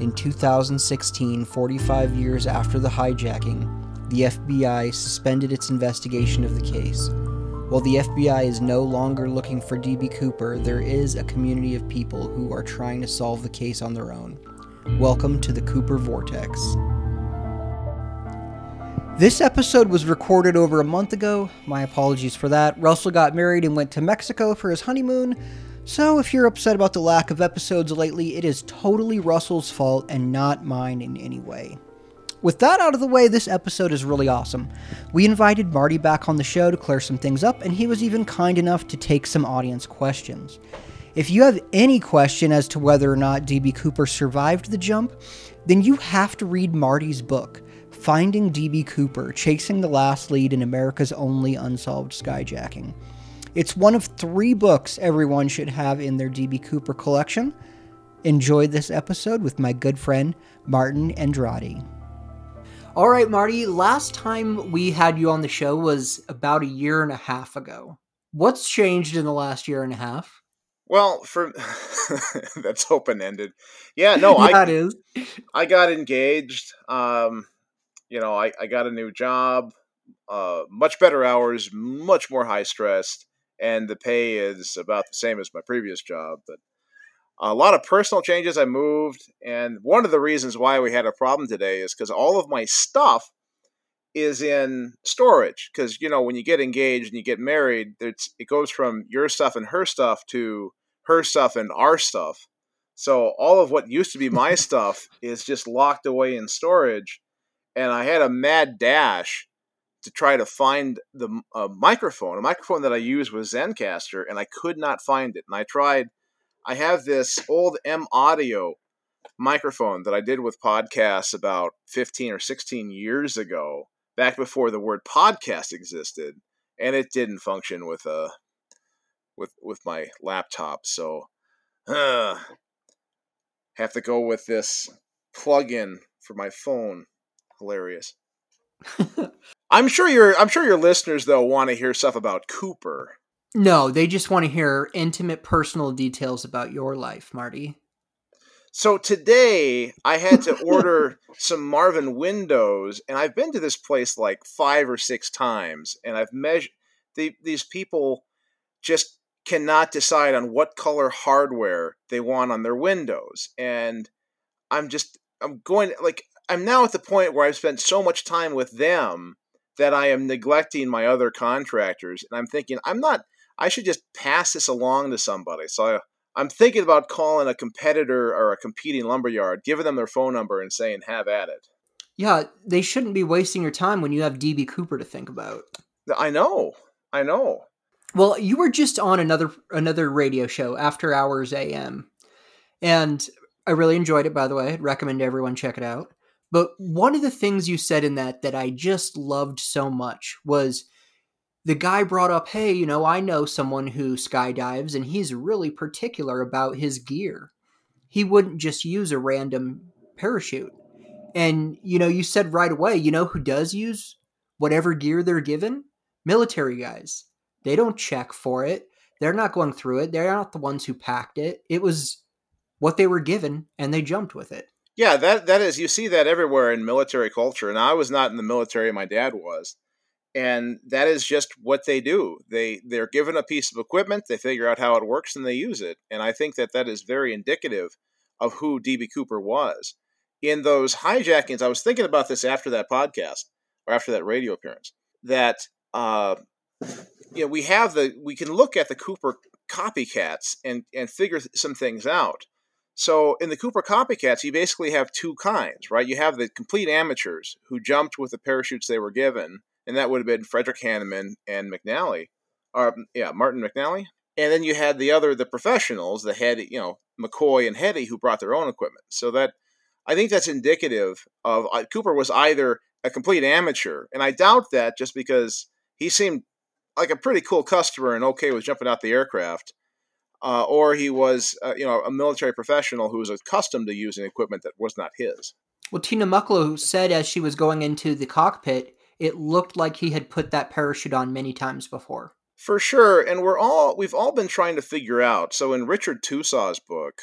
In 2016, 45 years after the hijacking, the FBI suspended its investigation of the case. While the FBI is no longer looking for DB Cooper, there is a community of people who are trying to solve the case on their own. Welcome to the Cooper Vortex. This episode was recorded over a month ago. My apologies for that. Russell got married and went to Mexico for his honeymoon. So, if you're upset about the lack of episodes lately, it is totally Russell's fault and not mine in any way. With that out of the way, this episode is really awesome. We invited Marty back on the show to clear some things up, and he was even kind enough to take some audience questions. If you have any question as to whether or not DB Cooper survived the jump, then you have to read Marty's book, Finding DB Cooper Chasing the Last Lead in America's Only Unsolved Skyjacking. It's one of three books everyone should have in their DB Cooper collection. Enjoy this episode with my good friend Martin Andrade. All right, Marty, last time we had you on the show was about a year and a half ago. What's changed in the last year and a half? Well, for that's open ended. Yeah, no, yeah, I it is. I got engaged. Um, you know, I, I got a new job, uh, much better hours, much more high stressed and the pay is about the same as my previous job. But a lot of personal changes. I moved, and one of the reasons why we had a problem today is because all of my stuff is in storage. Because you know, when you get engaged and you get married, it's, it goes from your stuff and her stuff to her stuff and our stuff. So all of what used to be my stuff is just locked away in storage. And I had a mad dash to try to find the uh, microphone. A microphone that I used was Zencastr, and I could not find it. And I tried. I have this old M Audio microphone that I did with podcasts about 15 or 16 years ago, back before the word podcast existed, and it didn't function with a uh, with with my laptop. So, uh, have to go with this plug-in for my phone. Hilarious. I'm sure your I'm sure your listeners though want to hear stuff about Cooper. No, they just want to hear intimate personal details about your life, Marty. So today I had to order some Marvin windows, and I've been to this place like five or six times, and I've measured the, these people just cannot decide on what color hardware they want on their windows, and I'm just I'm going like I'm now at the point where I've spent so much time with them that I am neglecting my other contractors. And I'm thinking, I'm not, I should just pass this along to somebody. So I, I'm thinking about calling a competitor or a competing lumberyard, giving them their phone number and saying, have at it. Yeah, they shouldn't be wasting your time when you have DB Cooper to think about. I know. I know. Well, you were just on another another radio show, After Hours AM. And I really enjoyed it, by the way. I'd recommend everyone check it out. But one of the things you said in that that I just loved so much was the guy brought up, hey, you know, I know someone who skydives and he's really particular about his gear. He wouldn't just use a random parachute. And, you know, you said right away, you know who does use whatever gear they're given? Military guys. They don't check for it. They're not going through it. They're not the ones who packed it. It was what they were given and they jumped with it. Yeah, that that is you see that everywhere in military culture. And I was not in the military, my dad was. And that is just what they do. They they're given a piece of equipment, they figure out how it works and they use it. And I think that that is very indicative of who DB Cooper was. In those hijackings, I was thinking about this after that podcast or after that radio appearance. That uh, you know, we have the we can look at the Cooper copycats and and figure some things out. So in the Cooper copycats, you basically have two kinds, right? You have the complete amateurs who jumped with the parachutes they were given, and that would have been Frederick Hahneman and McNally, or yeah, Martin McNally. And then you had the other, the professionals, the head, you know, McCoy and Heady, who brought their own equipment. So that I think that's indicative of uh, Cooper was either a complete amateur, and I doubt that just because he seemed like a pretty cool customer and okay with jumping out the aircraft, uh, or he was uh, you know a military professional who was accustomed to using equipment that was not his. Well, Tina Mucklow said as she was going into the cockpit, it looked like he had put that parachute on many times before. For sure, and we're all we've all been trying to figure out. So in Richard Tosaw's book,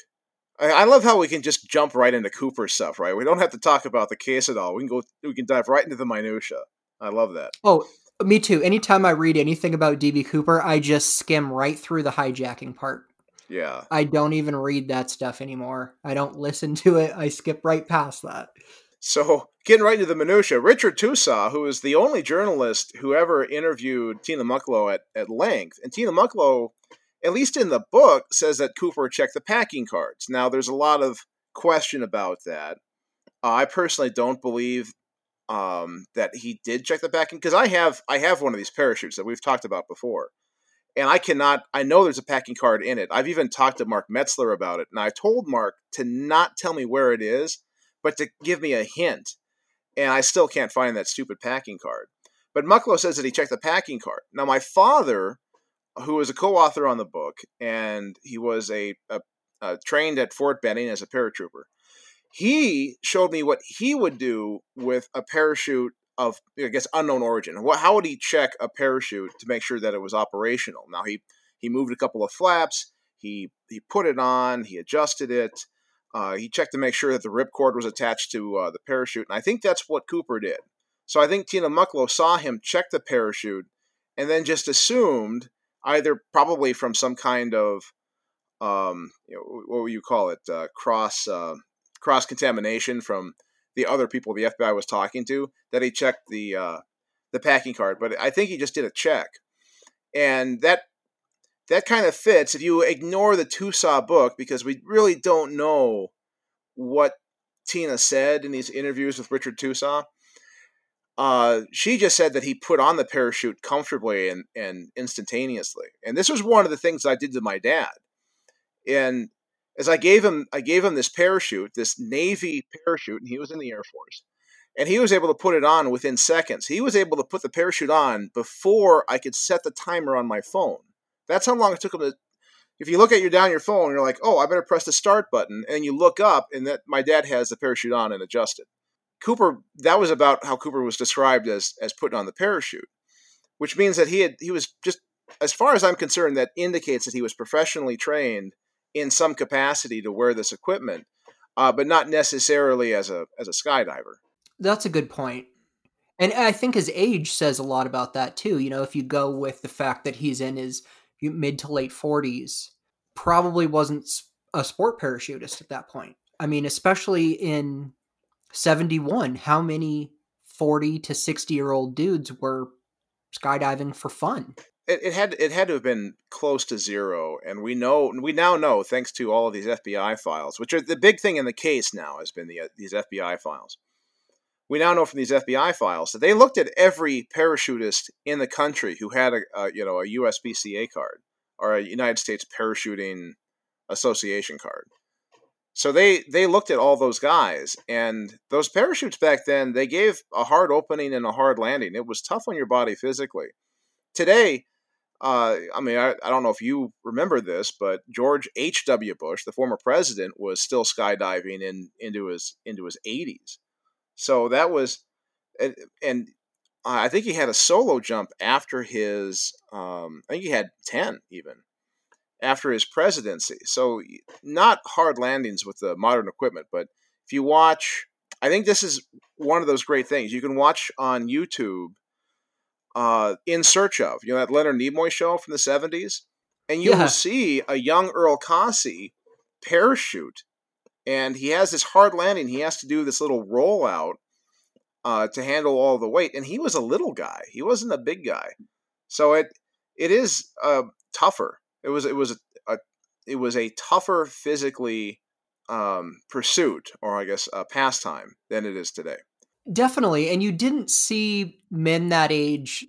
I, I love how we can just jump right into Cooper stuff. Right, we don't have to talk about the case at all. We can go, we can dive right into the minutia. I love that. Oh, me too. Anytime I read anything about DB Cooper, I just skim right through the hijacking part. Yeah. I don't even read that stuff anymore. I don't listen to it. I skip right past that. So, getting right into the minutia, Richard Tosaw, who is the only journalist who ever interviewed Tina Mucklow at, at length, and Tina Mucklow, at least in the book, says that Cooper checked the packing cards. Now, there's a lot of question about that. Uh, I personally don't believe um, that he did check the packing because I have I have one of these parachutes that we've talked about before, and I cannot. I know there's a packing card in it. I've even talked to Mark Metzler about it, and I told Mark to not tell me where it is but to give me a hint. And I still can't find that stupid packing card. But Mucklow says that he checked the packing card. Now, my father, who was a co-author on the book, and he was a, a, a trained at Fort Benning as a paratrooper, he showed me what he would do with a parachute of, I guess, unknown origin. What, how would he check a parachute to make sure that it was operational? Now he he moved a couple of flaps. He he put it on. He adjusted it. Uh, he checked to make sure that the ripcord was attached to uh, the parachute, and I think that's what Cooper did. So I think Tina Mucklow saw him check the parachute and then just assumed, either probably from some kind of, um, you know, what would you call it, uh, cross uh, cross contamination from the other people the FBI was talking to, that he checked the uh, the packing card. But I think he just did a check, and that that kind of fits if you ignore the Tosaw book because we really don't know what Tina said in these interviews with Richard Tosaw. Uh, she just said that he put on the parachute comfortably and, and instantaneously. And this was one of the things I did to my dad. And as I gave him, I gave him this parachute, this Navy parachute, and he was in the Air Force. And he was able to put it on within seconds. He was able to put the parachute on before I could set the timer on my phone. That's how long it took him to. If you look at your down your phone, you're like, oh, I better press the start button, and you look up, and that my dad has the parachute on and adjusted. Cooper, that was about how Cooper was described as as putting on the parachute, which means that he had he was just, as far as I'm concerned, that indicates that he was professionally trained in some capacity to wear this equipment, uh, but not necessarily as a as a skydiver. That's a good point. And I think his age says a lot about that too. You know, if you go with the fact that he's in his mid to late 40s, probably wasn't a sport parachutist at that point. I mean, especially in 71, how many 40 to 60 year old dudes were skydiving for fun? It, it, had it had to have been close to zero, and we know we now know thanks to all of these FBI files, which are the big thing in the case now has been the uh, these FBI files. We now know from these FBI files that they looked at every parachutist in the country who had a, a you know a USPCA card or a United States Parachuting Association card. So they they looked at all those guys, and those parachutes back then they gave a hard opening and a hard landing. It was tough on your body physically. Today, uh, I mean, I, I don't know if you remember this, but George H. W. Bush, the former president, was still skydiving in into his into his 80s. So that was, and, I think he had a solo jump after his. Um, I think he had ten even after his presidency. So not hard landings with the modern equipment, but if you watch, I think this is one of those great things you can watch on YouTube uh, in search of. You know that Leonard Nimoy show from the '70s, and you yeah. will see a young Earl Cossey parachute, and he has this hard landing. He has to do this little rollout uh, to handle all the weight, and he was a little guy. He wasn't a big guy, so it it is uh, tougher. It was it was a, a it was a tougher physically um, pursuit, or I guess a pastime, than it is today. Definitely. And you didn't see men that age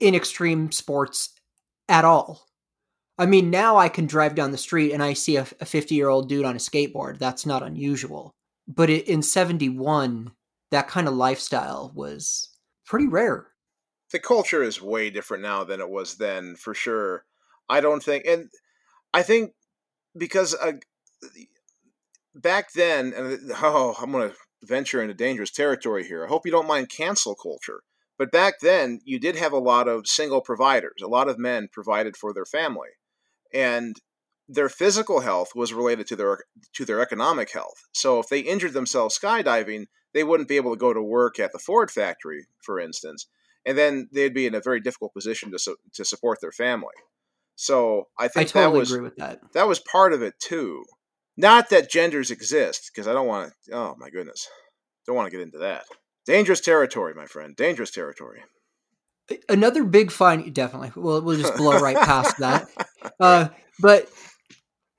in extreme sports at all. I mean, now I can drive down the street and I see a 50 year old dude on a skateboard. That's not unusual. but in 71 that kind of lifestyle was pretty rare the culture is way different now than it was then for sure i don't think and i think because uh, back then and oh i'm going to venture into dangerous territory here i hope you don't mind cancel culture but back then you did have a lot of single providers a lot of men provided for their family and their physical health was related to their to their economic health. So if they injured themselves skydiving, they wouldn't be able to go to work at the Ford factory, for instance, and then they'd be in a very difficult position to su- to support their family. So I think I totally that was agree with that. that was part of it too. Not that genders exist, because I don't want to. Oh my goodness, don't want to get into that. Dangerous territory, my friend. Dangerous territory. Another big find, definitely. We'll we'll just blow right past that. Uh, but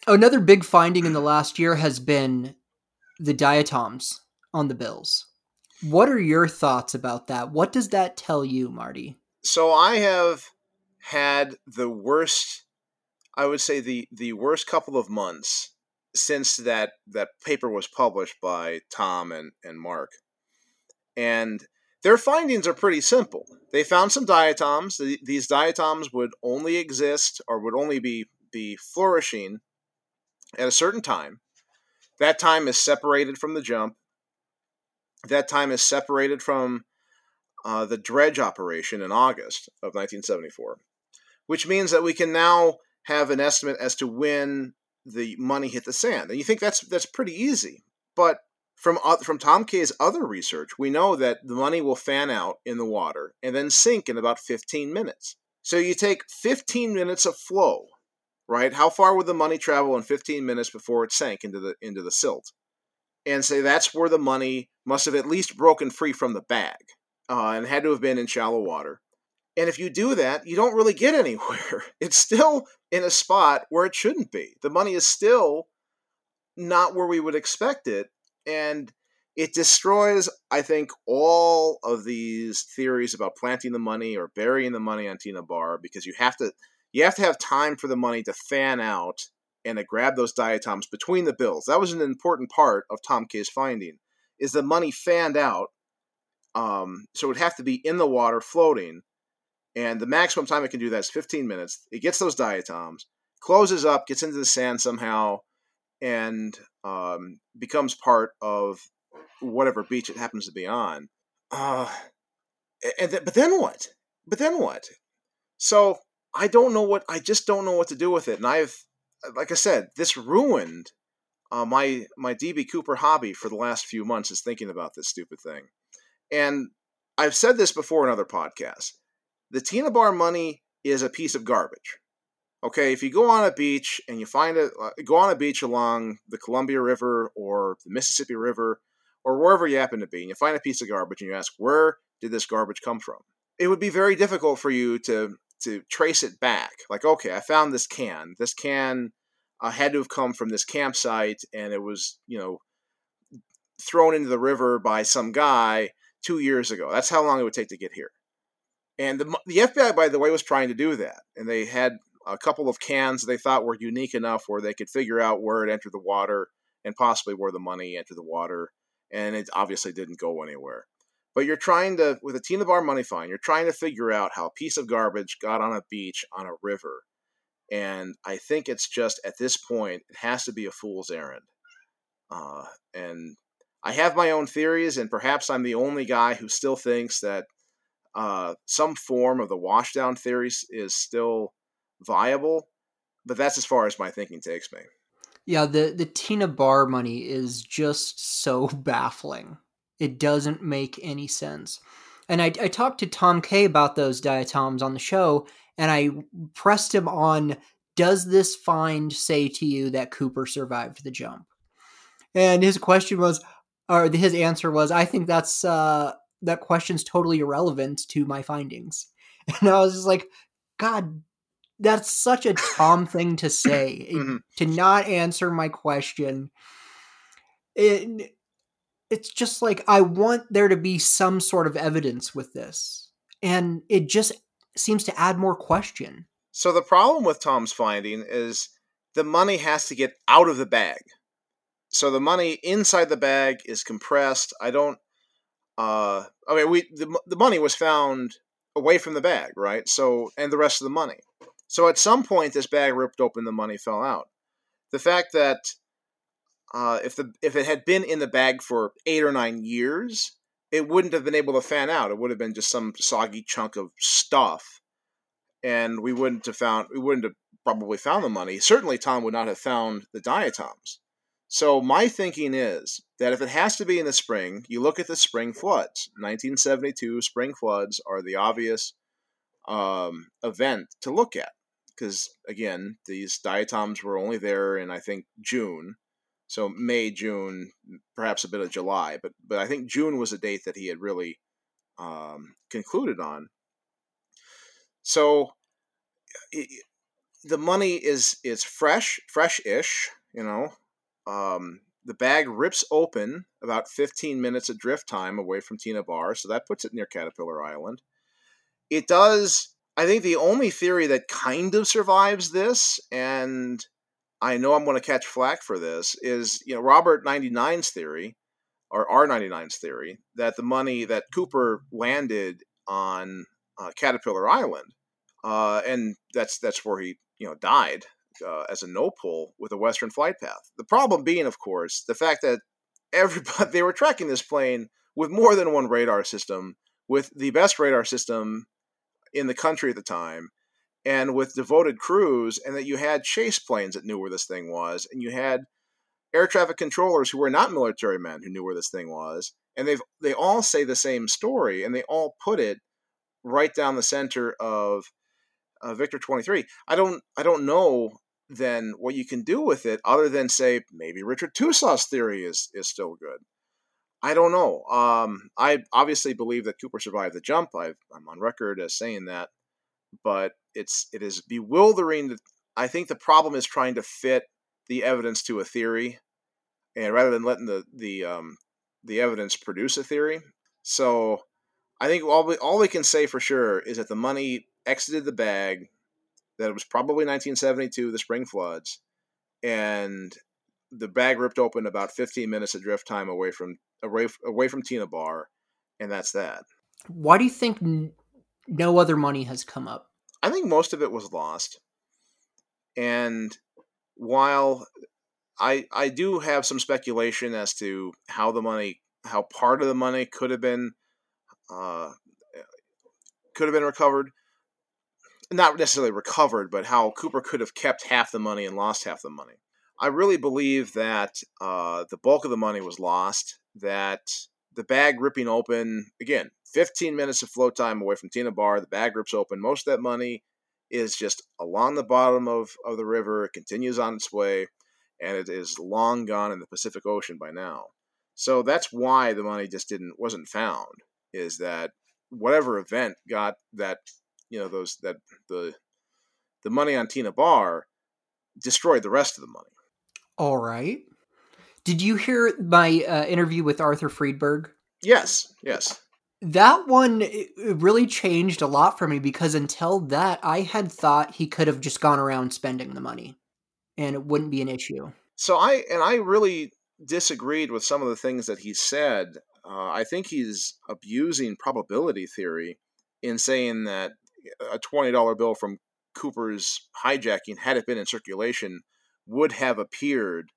another big finding in the last year has been the diatoms on the bills. What are your thoughts about that? What does that tell you, Marty? So I have had the worst I would say the the worst couple of months since that that paper was published by Tom and and Mark. And their findings are pretty simple. They found some diatoms. These diatoms would only exist or would only be be flourishing at a certain time. That time is separated from the jump. That time is separated from uh, the dredge operation in August of 1974, which means that we can now have an estimate as to when the money hit the sand. And you think that's that's pretty easy, but from from Tom Kaye's other research, we know that the money will fan out in the water and then sink in about 15 minutes. So you take 15 minutes of flow right? How far would the money travel in 15 minutes before it sank into the into the silt? And say that's where the money must have at least broken free from the bag uh, and had to have been in shallow water. And if you do that, you don't really get anywhere. It's still in a spot where it shouldn't be. The money is still not where we would expect it. And it destroys, I think, all of these theories about planting the money or burying the money on Tina Bar because you have to you have to have time for the money to fan out and to grab those diatoms between the bills. That was an important part of Tom Kaye's finding, is the money fanned out. Um, so it would have to be in the water floating. And the maximum time it can do that is 15 minutes. It gets those diatoms, closes up, gets into the sand somehow, and um, becomes part of whatever beach it happens to be on. Uh, and th- but then what? But then what? So I don't know what I just don't know what to do with it. And I've, like I said, this ruined uh, my my DB Cooper hobby for the last few months is thinking about this stupid thing. And I've said this before in other podcasts. The Tina Bar money is a piece of garbage. Okay, if you go on a beach and you find it, uh, go on a beach along the Columbia River or the Mississippi River or wherever you happen to be, and you find a piece of garbage and you ask, where did this garbage come from? It would be very difficult for you to to trace it back. Like, okay, I found this can. This can uh, had to have come from this campsite, and it was, you know, thrown into the river by some guy two years ago. That's how long it would take to get here. And the, the FBI, by the way, was trying to do that, and they had a couple of cans they thought were unique enough where they could figure out where it entered the water and possibly where the money entered the water, and it obviously didn't go anywhere. But you're trying to, with a Tina Bar money fine, you're trying to figure out how a piece of garbage got on a beach on a river. And I think it's just at this point, it has to be a fool's errand. Uh, and I have my own theories, and perhaps I'm the only guy who still thinks that uh, some form of the washdown theories is still viable. But that's as far as my thinking takes me. Yeah, the the Tina Bar money is just so baffling. It doesn't make any sense. And I, I talked to Tom Kaye about those diatoms on the show, and I pressed him on Does this find say to you that Cooper survived the jump? And his question was, or his answer was, I think that's, uh, that question's totally irrelevant to my findings. And I was just like, God, that's such a Tom thing to say, mm-hmm. to not answer my question. It, it's just like I want there to be some sort of evidence with this. And it just seems to add more question. So the problem with Tom's finding is the money has to get out of the bag. so the money inside the bag is compressed. I don't. Uh, I mean, we the the money was found away from the bag, right? So and the rest of the money. So at some point, this bag ripped open, the money fell out. The fact that uh, if the if it had been in the bag for eight or nine years, it wouldn't have been able to fan out. It would have been just some soggy chunk of stuff, and we wouldn't have found we wouldn't have probably found the money. Certainly, Tom would not have found the diatoms. So my thinking is that if it has to be in the spring, you look at the spring floods. 1972 spring floods are the obvious um, event to look at because again, these diatoms were only there in I think June, so May, June, perhaps a bit of July, but but I think June was a date that he had really um, concluded on. So it, the money is is fresh, fresh-ish, you know, um, the bag rips open about 15 minutes of drift time away from Tina Bar, so that puts it near Caterpillar Island. It does, I think, the only theory that kind of survives this, and I know I'm going to catch flack for this, is you know Robert 99's theory, or R99's theory, that the money that Cooper landed on uh, Caterpillar Island, uh, and that's that's where he you know died uh, as a no pull with a Western flight path. The problem being, of course, the fact that everybody they were tracking this plane with more than one radar system, with the best radar system in the country at the time, and with devoted crews, and that you had chase planes that knew where this thing was, and you had air traffic controllers who were not military men who knew where this thing was, and they've they all say the same story, and they all put it right down the center of uh, Victor 23. I don't I don't know then what you can do with it other than say maybe Richard Tosaw's theory is is still good. I don't know. Um, I obviously believe that Cooper survived the jump. i am on record as saying that, but it's it is bewildering. That I think the problem is trying to fit the evidence to a theory, and rather than letting the the um, the evidence produce a theory. So I think all we, all we can say for sure is that the money exited the bag that it was probably 1972, the spring floods, and the bag ripped open about 15 minutes of drift time away from away, away from Tina Bar, and that's that. Why do you think n- no other money has come up? I think most of it was lost, and while I I do have some speculation as to how the money, how part of the money could have been, uh, could have been recovered not necessarily recovered, but how Cooper could have kept half the money and lost half the money. I really believe that uh, the bulk of the money was lost. That the bag ripping open again, 15 minutes of flow time away from Tina Bar. The bag rips open. Most of that money is just along the bottom of, of the river. It continues on its way, and it is long gone in the Pacific Ocean by now. So that's why the money just didn't wasn't found. Is that whatever event got that you know those that the the money on Tina Bar destroyed the rest of the money. All right. Did you hear my uh, interview with Arthur Friedberg? Yes, yes. That one really changed a lot for me because until that, I had thought he could have just gone around spending the money and it wouldn't be an issue. So I and I really disagreed with some of the things that he said. Uh, I think he's abusing probability theory in saying that a twenty dollar bill from Cooper's hijacking, had it been in circulation, would have appeared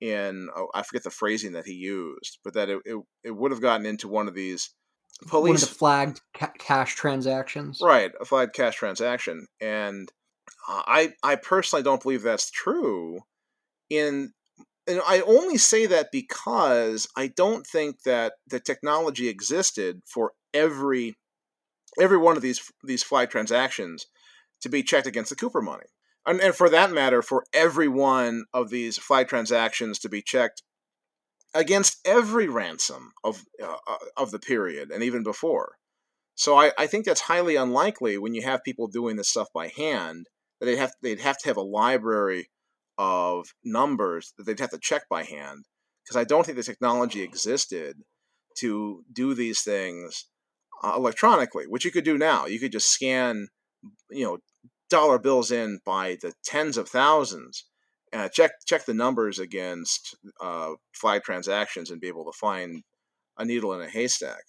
in oh, I forget the phrasing that he used, but that it, it, it would have gotten into one of these police one of the flagged ca- cash transactions, right? A flagged cash transaction, and I I personally don't believe that's true. In and I only say that because I don't think that the technology existed for every every one of these these flag transactions to be checked against the Cooper money. And, and for that matter, for every one of these flag transactions to be checked against every ransom of uh, uh, of the period and even before. So I, I think that's highly unlikely when you have people doing this stuff by hand that they'd have they'd have to have a library of numbers that they'd have to check by hand because I don't think the technology existed to do these things uh, electronically, which you could do now. You could just scan, you know, dollar bills in by the tens of thousands uh, check check the numbers against uh, flag transactions and be able to find a needle in a haystack.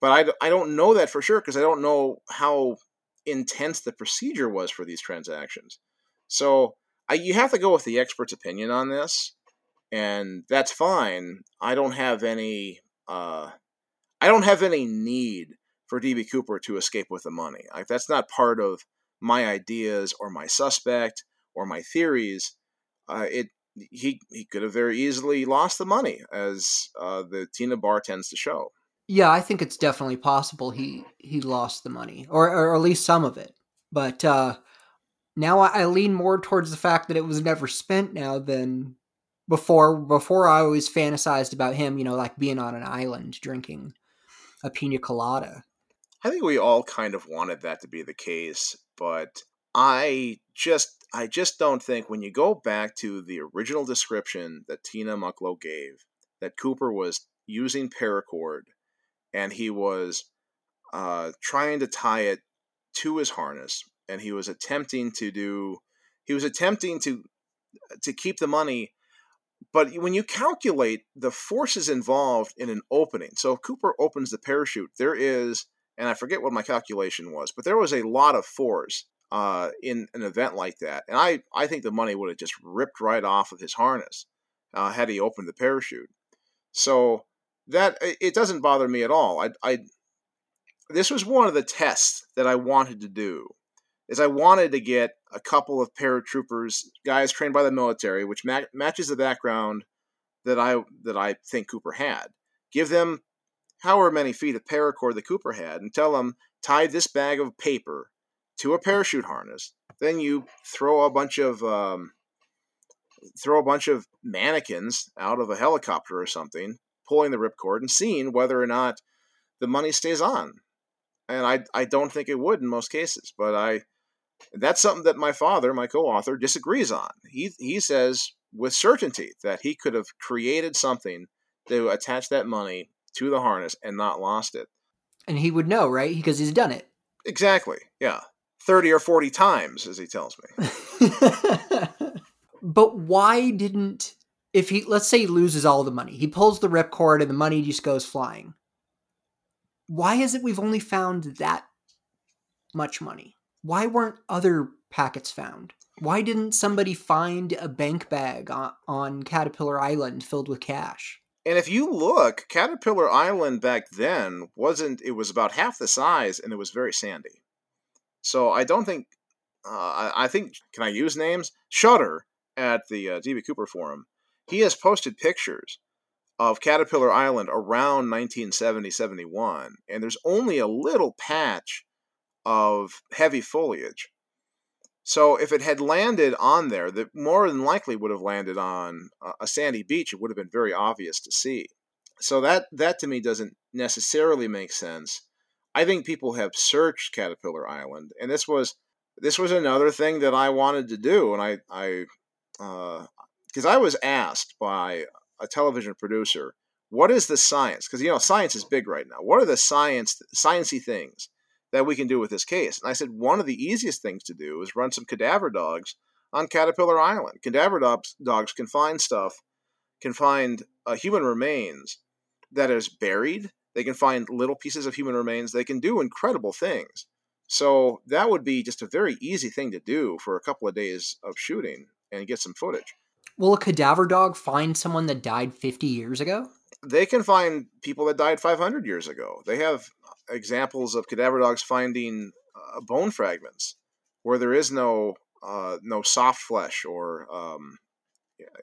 But I, I don't know that for sure because I don't know how intense the procedure was for these transactions. So I, you have to go with the expert's opinion on this, and that's fine. I don't have any uh, I don't have any need for DB Cooper to escape with the money. Like, that's not part of my ideas or my suspect or my theories. Uh, it he he could have very easily lost the money, as uh, the Tina bar tends to show. Yeah, I think it's definitely possible he he lost the money, or or at least some of it. But uh, now I, I lean more towards the fact that it was never spent now than before. Before I always fantasized about him, you know, like being on an island drinking a pina colada. I think we all kind of wanted that to be the case, but I just I just don't think when you go back to the original description that Tina Mucklow gave, that Cooper was using paracord and he was uh, trying to tie it to his harness and he was attempting to do he was attempting to to keep the money but when you calculate the forces involved in an opening so if cooper opens the parachute there is and i forget what my calculation was but there was a lot of fours uh, in an event like that. And I, I think the money would have just ripped right off of his harness uh, had he opened the parachute. So that it doesn't bother me at all. I, I this was one of the tests that I wanted to do. Is I wanted to get a couple of paratroopers, guys trained by the military, which ma- matches the background that I that I think Cooper had. Give them however many feet of paracord the Cooper had, and tell them tie this bag of paper to a parachute harness. Then you throw a bunch of um, throw a bunch of mannequins out of a helicopter or something, pulling the ripcord and seeing whether or not the money stays on. And I I don't think it would in most cases, but I that's something that my father, my co-author, disagrees on. He he says with certainty that he could have created something to attach that money to the harness and not lost it. And he would know, right? Because he's done it. Exactly. Yeah. 30 or 40 times, as he tells me. but why didn't, if he, let's say he loses all the money, he pulls the ripcord and the money just goes flying. Why is it we've only found that much money? Why weren't other packets found? Why didn't somebody find a bank bag on, on Caterpillar Island filled with cash? And if you look, Caterpillar Island back then wasn't, it was about half the size and it was very sandy. So I don't think uh, I, I, think can I use names? Shutter at the uh, DB Cooper forum. He has posted pictures of Caterpillar Island around 1970-71, and there's only a little patch of heavy foliage. So if it had landed on there, that more than likely would have landed on a sandy beach. It would have been very obvious to see. So that that to me doesn't necessarily make sense. I think people have searched Caterpillar Island, and this was this was another thing that I wanted to do, and I I because uh, I was asked by a television producer, what is the science? Because you know science is big right now. What are the science sciency things that we can do with this case? And I said one of the easiest things to do is run some cadaver dogs on Caterpillar Island. Cadaver dogs, dogs can find stuff, can find uh, human remains that is buried they can find little pieces of human remains. They can do incredible things. So that would be just a very easy thing to do for a couple of days of shooting and get some footage. Will a cadaver dog find someone that died 50 years ago? They can find people that died 500 years ago. They have examples of cadaver dogs finding uh, bone fragments where there is no uh, no soft flesh or um,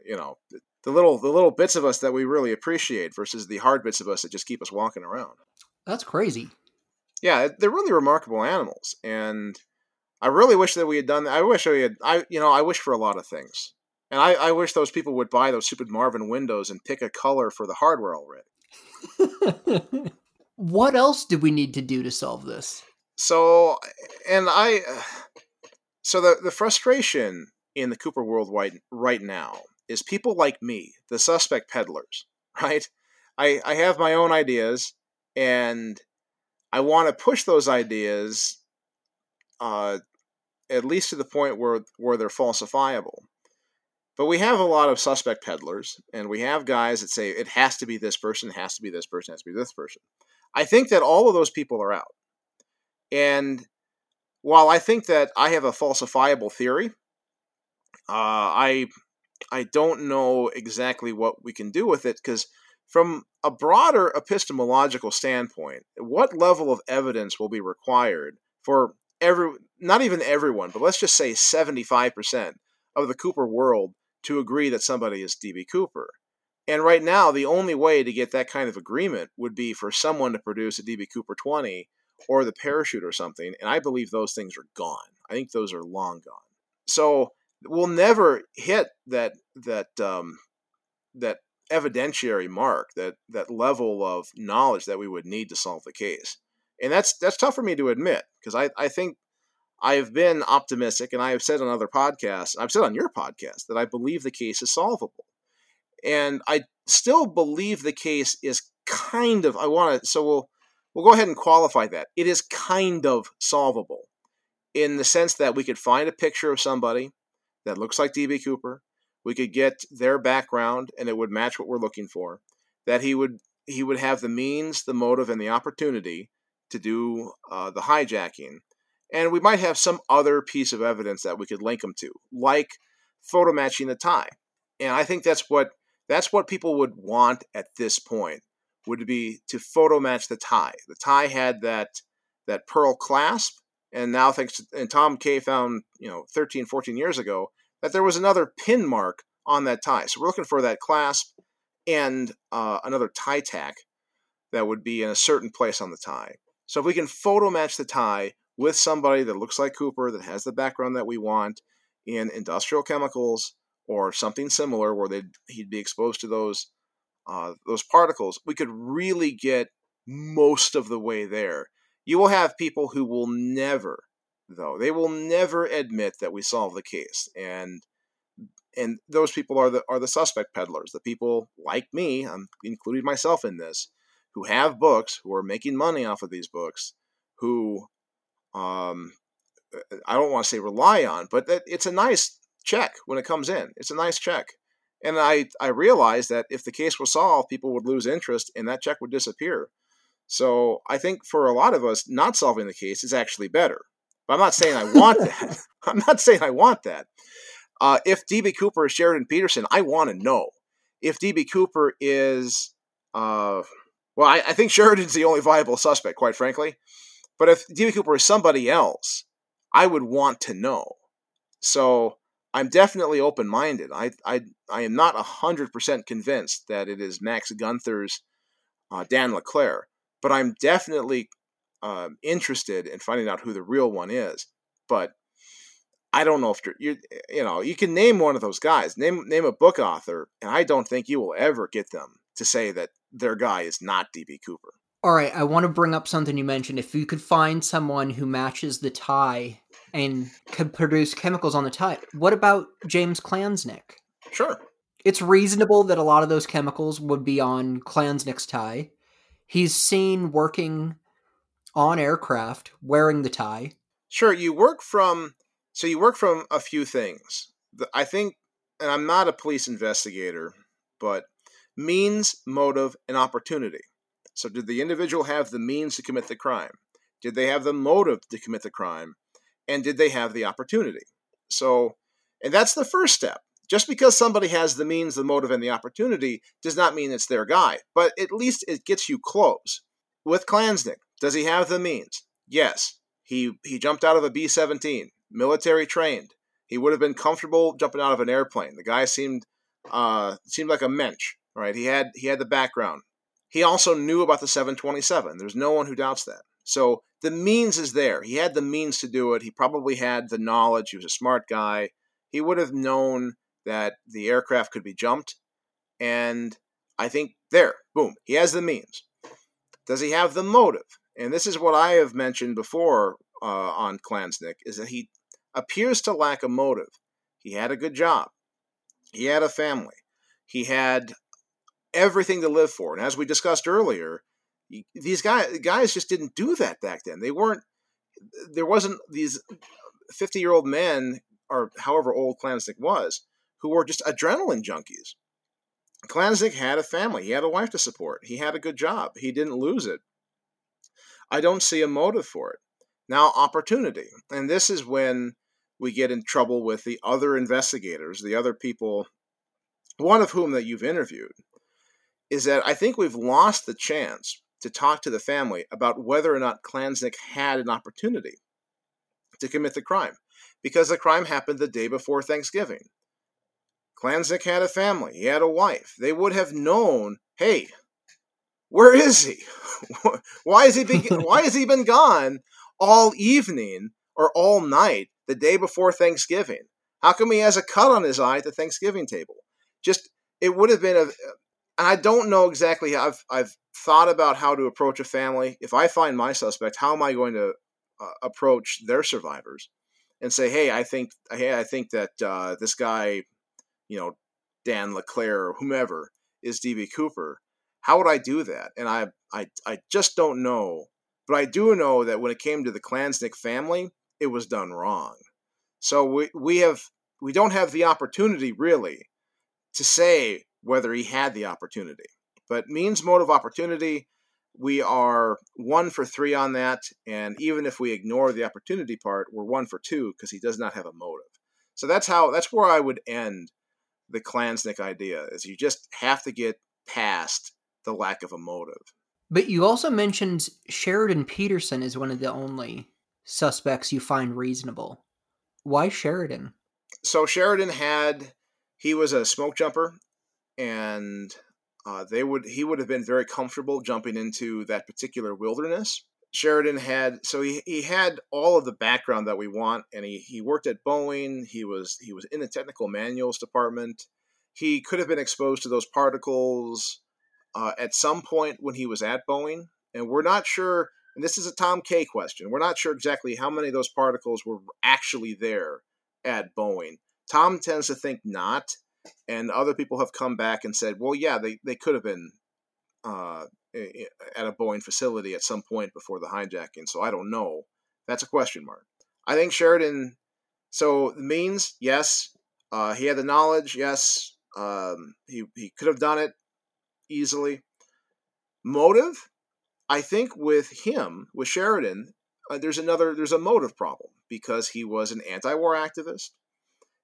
you know the little the little bits of us that we really appreciate versus the hard bits of us that just keep us walking around. That's crazy. Yeah, they're really remarkable animals, and I really wish that we had done. I wish we had. I you know I wish for a lot of things, and I, I wish those people would buy those stupid Marvin windows and pick a color for the hardware already. what else do we need to do to solve this? So, and I, so the the frustration in the Cooper world right, right now is people like me, the suspect peddlers, right? I, I have my own ideas and I want to push those ideas uh, at least to the point where, where they're falsifiable. But we have a lot of suspect peddlers, and we have guys that say it has to be this person, has to be this person, has to be this person. I think that all of those people are out. And while I think that I have a falsifiable theory, uh, I I don't know exactly what we can do with it because from a broader epistemological standpoint, what level of evidence will be required for every not even everyone, but let's just say 75% of the Cooper world to agree that somebody is DB Cooper. And right now, the only way to get that kind of agreement would be for someone to produce a DB Cooper 20 or the parachute or something. And I believe those things are gone. I think those are long gone. So we'll never hit that that um, that evidentiary mark, that that level of knowledge that we would need to solve the case. And that's that's tough for me to admit because I, I think I've been optimistic and I have said on other podcasts, I've said on your podcast that I believe the case is solvable. And I still believe the case is kind of I want to so we'll we'll go ahead and qualify that. It is kind of solvable in the sense that we could find a picture of somebody that looks like DB Cooper. We could get their background and it would match what we're looking for. That he would he would have the means, the motive, and the opportunity to do uh, the hijacking. And we might have some other piece of evidence that we could link him to, like photo matching the tie. And I think that's what that's what people would want at this point would be to photo match the tie. The tie had that that pearl clasp, and now thanks to, and Tom Kaye found you know 13, 14 years ago that there was another pin mark on that tie. So we're looking for that clasp and uh, another tie tack that would be in a certain place on the tie. So if we can photo match the tie with somebody that looks like Cooper, that has the background that we want in industrial chemicals or something similar, where they he'd be exposed to those uh, those particles, we could really get most of the way there. You will have people who will never though. They will never admit that we solved the case, and and those people are the are the suspect peddlers, the people like me, I'm including myself in this, who have books, who are making money off of these books, who um, I don't want to say rely on, but that it's a nice check when it comes in. It's a nice check. And I, I realized that if the case was solved, people would lose interest and that check would disappear. So I think for a lot of us, not solving the case is actually better. But I'm not saying I want that. I'm not saying I want that. Uh, if DB Cooper is Sheridan Peterson, I want to know. If DB Cooper is, uh, well, I, I, think Sheridan's the only viable suspect, quite frankly. But if DB Cooper is somebody else, I would want to know. So I'm definitely open minded. I, I, I am not 100% convinced that it is Max Gunther's uh, Dan LeClaire, but I'm definitely um, interested in finding out who the real one is. But I don't know if you you know you can name one of those guys, name name a book author, and I don't think you will ever get them to say that their guy is not DB Cooper. All right, I want to bring up something you mentioned. If you could find someone who matches the tie and could produce chemicals on the tie, what about James Klansnick? Sure. It's reasonable that a lot of those chemicals would be on Klansnick's tie. He's seen working on aircraft wearing the tie. Sure, you work from so you work from a few things. I think and I'm not a police investigator, but means, motive, and opportunity. So did the individual have the means to commit the crime? Did they have the motive to commit the crime? And did they have the opportunity? So and that's the first step. Just because somebody has the means, the motive, and the opportunity does not mean it's their guy, but at least it gets you close. With Klansnick, does he have the means? Yes. He he jumped out of a B 17, military trained. He would have been comfortable jumping out of an airplane. The guy seemed uh, seemed like a mensch, right? He had he had the background. He also knew about the 727. There's no one who doubts that. So the means is there. He had the means to do it. He probably had the knowledge. He was a smart guy. He would have known that the aircraft could be jumped. And I think there, boom, he has the means. Does he have the motive? and this is what I have mentioned before uh, on Klansnick, is that he appears to lack a motive. He had a good job. He had a family. He had everything to live for. And as we discussed earlier, these guys guys just didn't do that back then. They weren't. There wasn't these fifty year old men or however old Klansnick was who were just adrenaline junkies. Klansnick had a family. He had a wife to support. He had a good job. He didn't lose it. I don't see a motive for it. Now, opportunity. And this is when we get in trouble with the other investigators, the other people, one of whom that you've interviewed, is that I think we've lost the chance to talk to the family about whether or not Klansnick had an opportunity to commit the crime because the crime happened the day before Thanksgiving. Klansnick had a family, he had a wife. They would have known, hey, where is he? why has he why has he been gone all evening or all night the day before Thanksgiving? How come he has a cut on his eye at the Thanksgiving table? Just it would have been a I don't know exactly how I've I've thought about how to approach a family. If I find my suspect, how am I going to uh, approach their survivors and say, "Hey, I think hey, I think that uh, this guy, you know, Dan LeClaire or whomever is DB Cooper." How would I do that? And I I I just don't know. But I do know that when it came to the Klansnick family, it was done wrong. So we we have we don't have the opportunity really to say whether he had the opportunity. But means motive opportunity, we are one for three on that. And even if we ignore the opportunity part, we're one for two because he does not have a motive. So that's how that's where I would end the Klansnick idea is you just have to get past the lack of a motive. But you also mentioned Sheridan Peterson is one of the only suspects you find reasonable. Why Sheridan? So Sheridan had he was a smoke jumper and uh, they would he would have been very comfortable jumping into that particular wilderness. Sheridan had so he, he had all of the background that we want, and he, he worked at Boeing. He was he was in the technical manuals department. He could have been exposed to those particles uh, at some point when he was at Boeing, and we're not sure. And this is a Tom Kaye question. We're not sure exactly how many of those particles were actually there at Boeing. Tom tends to think not, and other people have come back and said, well, yeah, they, they could have been uh, at a Boeing facility at some point before the hijacking. So I don't know. That's a question mark. I think Sheridan. So the means yes, uh, he had the knowledge. Yes, um, he he could have done it easily. Motive, I think with him with Sheridan, uh, there's another there's a motive problem because he was an anti-war activist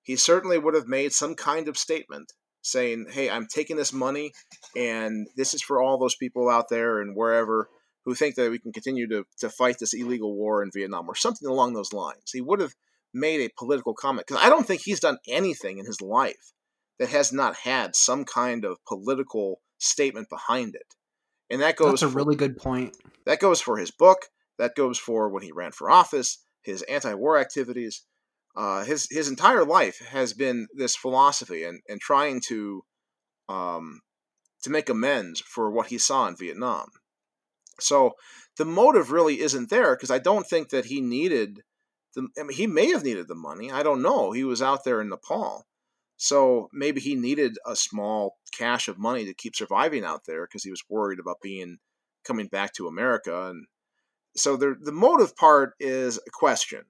he certainly would have made some kind of statement saying, "Hey, I'm taking this money, and this is for all those people out there and wherever who think that we can continue to to fight this illegal war in Vietnam, or something along those lines." He would have made a political comment because I don't think he's done anything in his life that has not had some kind of political statement behind it, and that goes. That's a for, really good point. That goes for his book. That goes for when he ran for office, his anti-war activities uh, his his entire life has been this philosophy and, and trying to um, to make amends for what he saw in Vietnam. So the motive really isn't there because I don't think that he needed the. I mean, he may have needed the money. I don't know. He was out there in Nepal, so maybe he needed a small cache of money to keep surviving out there because he was worried about being coming back to America and. So the the motive part is a question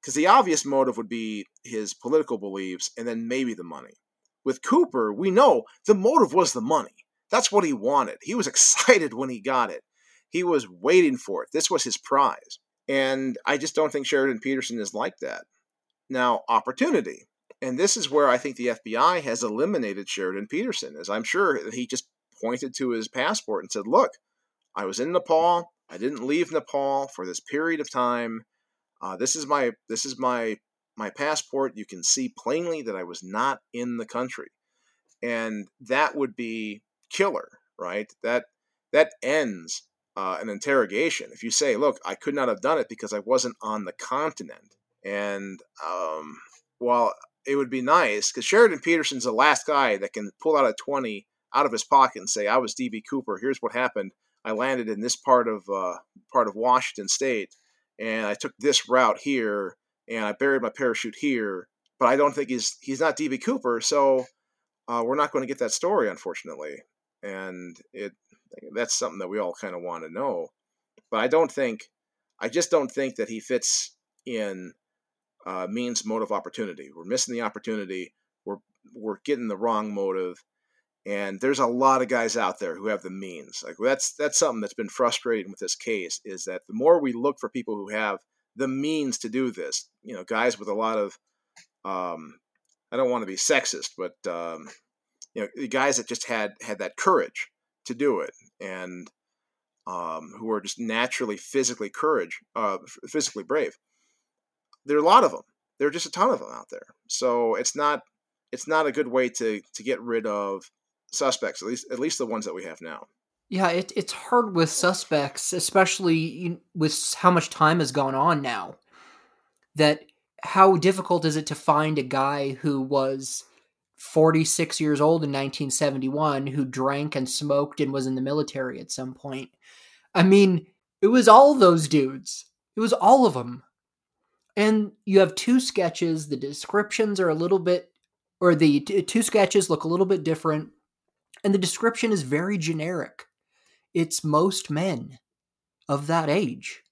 because the obvious motive would be his political beliefs and then maybe the money. With Cooper, we know the motive was the money. That's what he wanted. He was excited when he got it. He was waiting for it. This was his prize. And I just don't think Sheridan Peterson is like that. Now, opportunity. And this is where I think the FBI has eliminated Sheridan Peterson, as I'm sure he just pointed to his passport and said, Look, I was in Nepal. I didn't leave Nepal for this period of time. Uh, this is my this is my my passport. You can see plainly that I was not in the country, and that would be killer, right? That that ends uh, an interrogation. If you say, "Look, I could not have done it because I wasn't on the continent," and um, while it would be nice because Sheridan Peterson's the last guy that can pull out a twenty out of his pocket and say, "I was DB Cooper. Here's what happened. I landed in this part of uh, part of Washington State." And I took this route here, and I buried my parachute here. But I don't think he's he's not DB Cooper, so uh, we're not going to get that story, unfortunately. And it that's something that we all kind of want to know. But I don't think, I just don't think that he fits in uh, means motive opportunity. We're missing the opportunity. We're we're getting the wrong motive. And there's a lot of guys out there who have the means. Like that's that's something that's been frustrating with this case is that the more we look for people who have the means to do this, you know, guys with a lot of um, I don't want to be sexist, but um, you know, the guys that just had had that courage to do it, and um, who are just naturally physically courage, uh, physically brave. There are a lot of them. There are just a ton of them out there. So it's not it's not a good way to to get rid of suspects. At least at least the ones that we have now. Yeah, it, it's hard with suspects, especially with how much time has gone on now. That how difficult is it to find a guy who was 46 years old in 1971 who drank and smoked and was in the military at some point? I mean, it was all those dudes. It was all of them. And you have two sketches. The descriptions are a little bit, or the t- two sketches look a little bit different. And the description is very generic. It's most men of that age.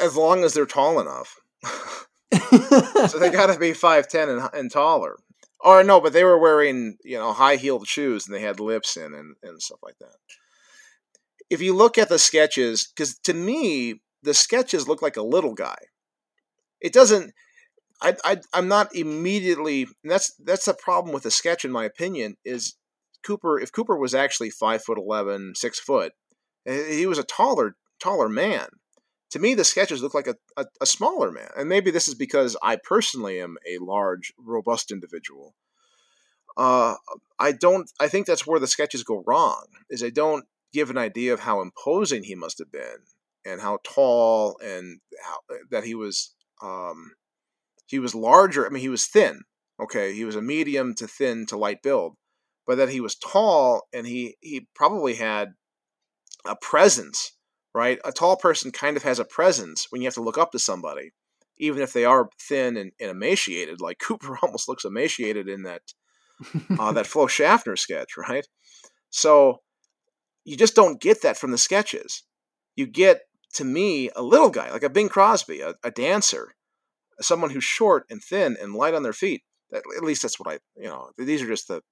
As long as they're tall enough. so they got to be 5'10 and, and taller. Or no, but they were wearing, you know, high heeled shoes and they had lips in and, and stuff like that. If you look at the sketches, because to me, the sketches look like a little guy. It doesn't. I, I I'm not immediately. that's that's the problem with the sketch, in my opinion. Is Cooper? If Cooper was actually five foot eleven, six foot, he was a taller taller man to me, the sketches look like a, a, a, smaller man. And maybe this is because I personally am a large, robust individual. Uh, I don't. I think that's where the sketches go wrong. Is they don't give an idea of how imposing he must have been, and how tall, and how that he was. Um, he was larger. I mean, he was thin. Okay, he was a medium to thin to light build, but that he was tall, and he he probably had a presence right? A tall person kind of has a presence when you have to look up to somebody, even if they are thin and, and emaciated. Like Cooper almost looks emaciated in that uh, that Flo Schaffner sketch, right? So you just don't get that from the sketches. You get, to me, a little guy like a Bing Crosby, a, a dancer, someone who's short and thin and light on their feet. At least that's what I, you know, these are just the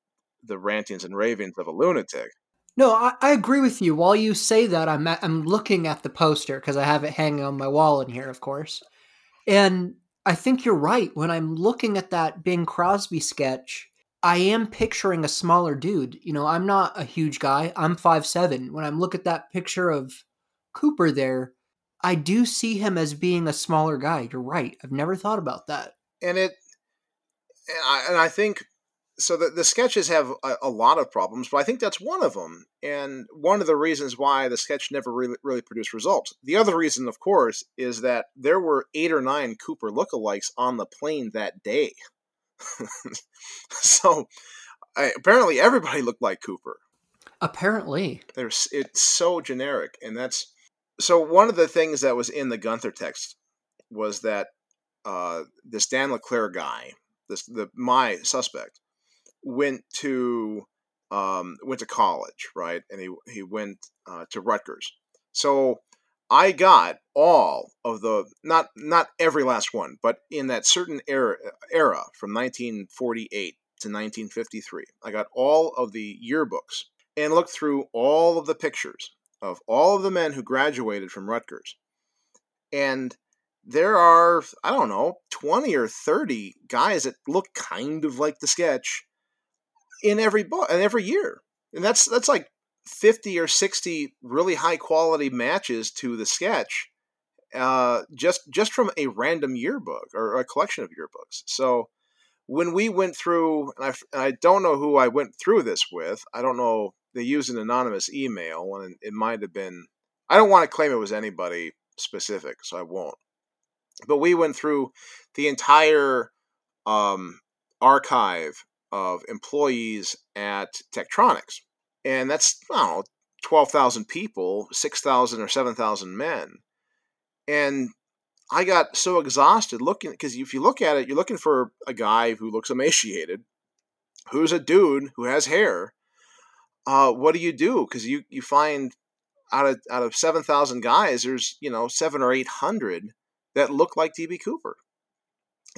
the rantings and ravings of a lunatic. No, I, I, agree with you. While you say that, I'm at, I'm looking at the poster because I have it hanging on my wall in here, of course. And I think you're right. When I'm looking at that Bing Crosby sketch, I am picturing a smaller dude. You know, I'm not a huge guy. I'm five seven. When I'm look at that picture of Cooper there, I do see him as being a smaller guy. You're right. I've never thought about that. And it, and I, and I think so the, the sketches have a, a, lot of problems, but I think that's one of them, and one of the reasons why the sketch never really, really produced results. The other reason, of course, is that there were eight or nine Cooper lookalikes on the plane that day. so I, apparently, everybody looked like Cooper. Apparently, there's it's so generic, and that's so. One of the things that was in the Gunther text was that uh, this Dan LeClaire guy, this the my suspect went to um, went to college, right? And he he went uh, to Rutgers. So I got all of the not not every last one, but in that certain era era from 1948 to 1953, I got all of the yearbooks and looked through all of the pictures of all of the men who graduated from Rutgers. And there are, I don't know, 20 or 30 guys that look kind of like the sketch in every book and every year, and that's that's like fifty or sixty really high quality matches to the sketch, uh, just just from a random yearbook or a collection of yearbooks. So when we went through, and I, and I don't know who I went through this with. I don't know. They used an anonymous email, and it might have been. I don't want to claim it was anybody specific, so I won't. But we went through the entire um, archive of employees at Tektronix. And that's, I don't know, 12,000 people, 6,000 or 7,000 men. And I got so exhausted looking, because if you look at it, you're looking for a guy who looks emaciated, who's a dude who has hair. Uh, what do you do? Because you, you find out of out of seven thousand guys, there's you know seven or eight hundred that look like DB Cooper.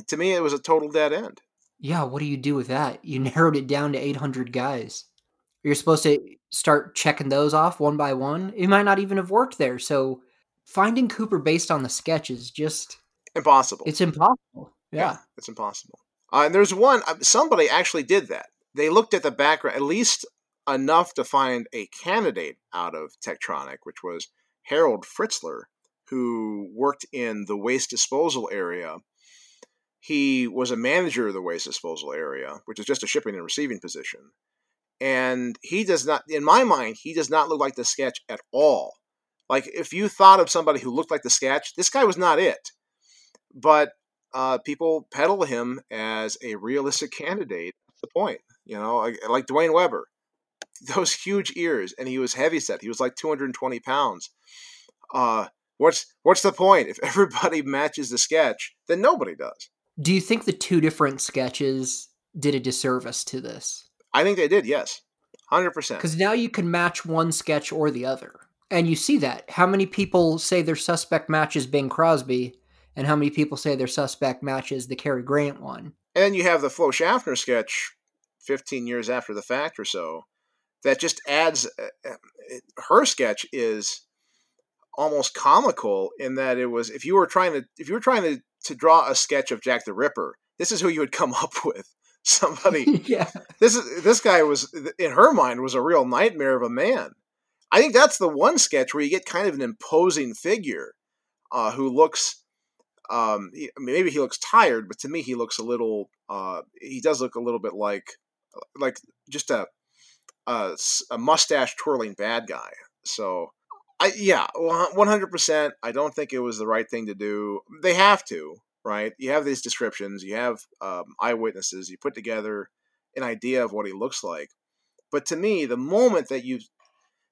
To me, it was a total dead end. Yeah, what do you do with that? You narrowed it down to 800 guys. You're supposed to start checking those off one by one. It might not even have worked there. So finding Cooper based on the sketch is just impossible. It's impossible. Yeah, yeah it's impossible. Uh, and there's one. Uh, somebody actually did that. They looked at the background, at least enough to find a candidate out of Techtronic, which was Harold Fritzler, who worked in the waste disposal area. He was a manager of the waste disposal area, which is just a shipping and receiving position. And he does not, in my mind, he does not look like the sketch at all. Like, if you thought of somebody who looked like the sketch, this guy was not it. But uh, people peddle him as a realistic candidate. That's the point. You know, like, like Duane Weber, those huge ears, and he was heavy set. He was like 220 pounds. Uh, what's what's the point? If everybody matches the sketch, then nobody does. Do you think the two different sketches did a disservice to this? I think they did. Yes, hundred percent. Because now you can match one sketch or the other, and you see that. How many people say their suspect matches Bing Crosby, and how many people say their suspect matches the Cary Grant one? And then you have the Flo Schaffner sketch, fifteen years after the fact or so, that just adds uh, uh, her sketch is almost comical in that it was if you were trying to if you were trying to, to draw a sketch of Jack the Ripper, this is who you would come up with. Somebody yeah. This is this guy was in her mind was a real nightmare of a man. I think that's the one sketch where you get kind of an imposing figure uh, who looks um, he, maybe he looks tired, but to me he looks a little uh, he does look a little bit like like just a a, a mustache twirling bad guy. So, I yeah, one hundred percent. I don't think it was the right thing to do. They have to, right? You have these descriptions, you have um, eyewitnesses, you put together an idea of what he looks like. But to me, the moment that you,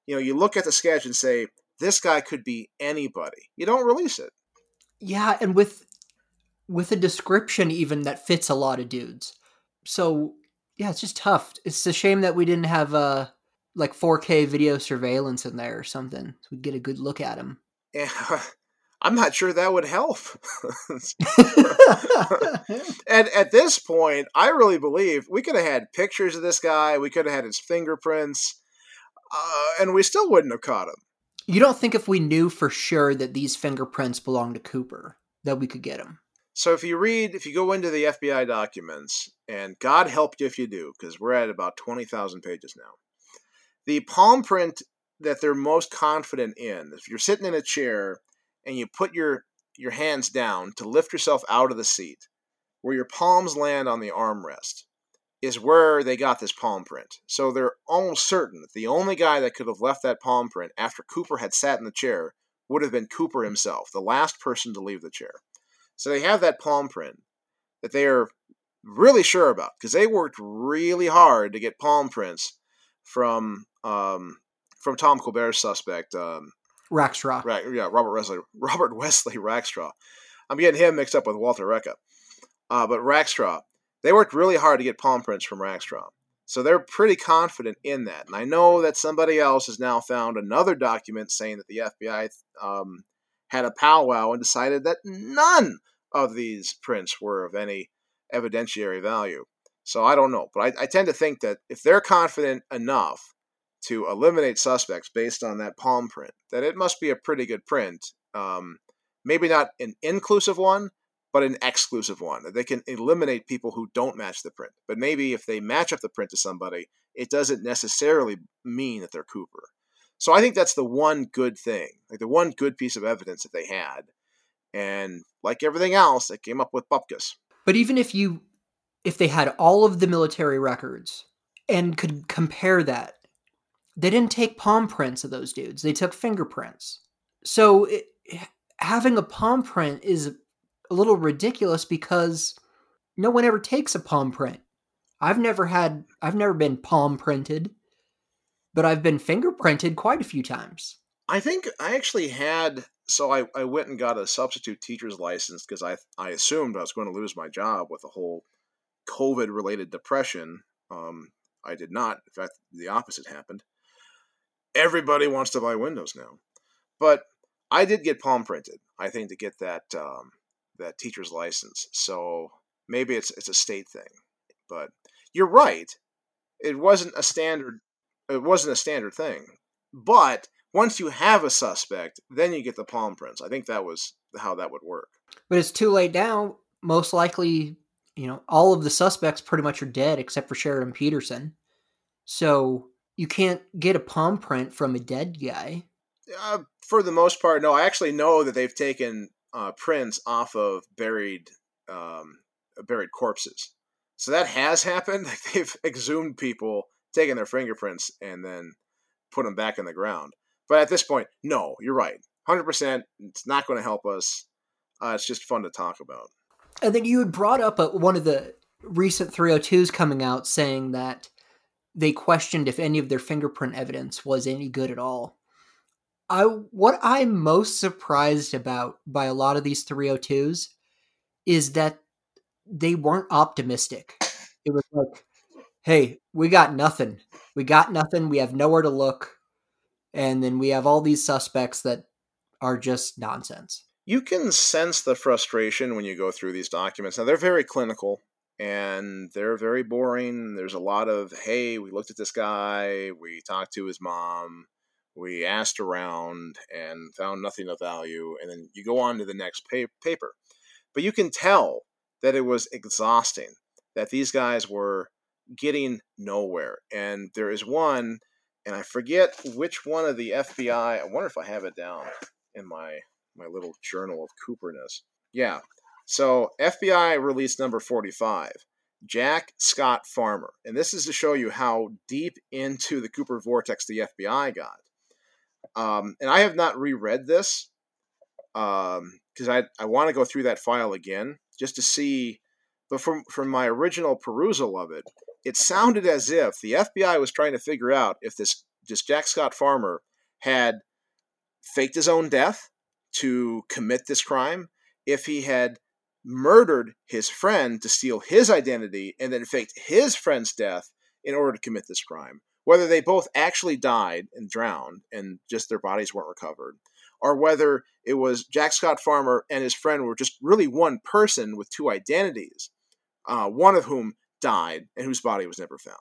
you know, you look at the sketch and say this guy could be anybody, you don't release it. Yeah, and with with a description even that fits a lot of dudes. So yeah, it's just tough. It's a shame that we didn't have uh like 4K video surveillance in there or something, so we'd get a good look at him. Yeah, I'm not sure that would help. and at this point, I really believe we could have had pictures of this guy. We could have had his fingerprints, uh, and we still wouldn't have caught him. You don't think if we knew for sure that these fingerprints belonged to Cooper, that we could get him? So if you read, if you go into the FBI documents, and God help you if you do, because we're at about 20,000 pages now, the palm print that they're most confident in, if you're sitting in a chair and you put your, your hands down to lift yourself out of the seat, where your palms land on the armrest, is where they got this palm print. So they're almost certain that the only guy that could have left that palm print after Cooper had sat in the chair would have been Cooper himself, the last person to leave the chair. So they have that palm print that they are really sure about because they worked really hard to get palm prints from um, from Tom Colbert's suspect. Um, Rackstraw. Right, yeah, Robert Wesley, Robert Wesley Rackstraw. I'm getting him mixed up with Walter Reca. Uh, but Rackstraw, they worked really hard to get palm prints from Rackstraw. So they're pretty confident in that. And I know that somebody else has now found another document saying that the FBI um, had a powwow and decided that none of these prints were of any evidentiary value. So I don't know, but I, I tend to think that if they're confident enough to eliminate suspects based on that palm print, that it must be a pretty good print. Um, maybe not an inclusive one, but an exclusive one. That they can eliminate people who don't match the print. But maybe if they match up the print to somebody, it doesn't necessarily mean that they're Cooper. So I think that's the one good thing, like the one good piece of evidence that they had. And like everything else, they came up with Bupkis. But even if you, if they had all of the military records and could compare that, they didn't take palm prints of those dudes. They took fingerprints. So it, having a palm print is a little ridiculous because no one ever takes a palm print. I've never had, I've never been palm printed but I've been fingerprinted quite a few times. I think I actually had so I, I went and got a substitute teacher's license because I I assumed I was going to lose my job with the whole COVID related depression. Um, I did not. In fact, the opposite happened. Everybody wants to buy Windows now, but I did get palm printed. I think to get that um, that teacher's license. So maybe it's it's a state thing. But you're right. It wasn't a standard. It wasn't a standard thing. But once you have a suspect, then you get the palm prints. I think that was how that would work. But it's too late now. Most likely, you know, all of the suspects pretty much are dead except for Sheridan Peterson. So you can't get a palm print from a dead guy. Uh, for the most part, no. I actually know that they've taken uh, prints off of buried um, buried corpses. So that has happened. Like they've exhumed people, taken their fingerprints, and then put them back in the ground. But at this point, no, you're right. 100%. It's not going to help us. Uh, it's just fun to talk about. And then you had brought up a, one of the recent 302s coming out saying that they questioned if any of their fingerprint evidence was any good at all. I what I'm most surprised about by a lot of these 302s is that they weren't optimistic. It was like, "Hey, we got nothing. We got nothing. We have nowhere to look." And then we have all these suspects that are just nonsense. You can sense the frustration when you go through these documents. Now they're very clinical and they're very boring. There's a lot of, hey, we looked at this guy, we talked to his mom, we asked around and found nothing of value, and then you go on to the next pa- paper. But you can tell that it was exhausting, that these guys were getting nowhere. And there is one, and I forget which one of the FBI, I wonder if I have it down in my my little journal of Cooperness. Yeah, so, FBI release number 45, Jack Scott Farmer. And this is to show you how deep into the Cooper vortex the FBI got. Um, and I have not reread this because um, I, I want to go through that file again just to see. But from, from my original perusal of it, it sounded as if the FBI was trying to figure out if this, this Jack Scott Farmer had faked his own death to commit this crime, if he had murdered his friend to steal his identity and then faked his friend's death in order to commit this crime. Whether they both actually died and drowned and just their bodies weren't recovered, or whether it was Jack Scott Farmer and his friend were just really one person with two identities, uh, one of whom died and whose body was never found.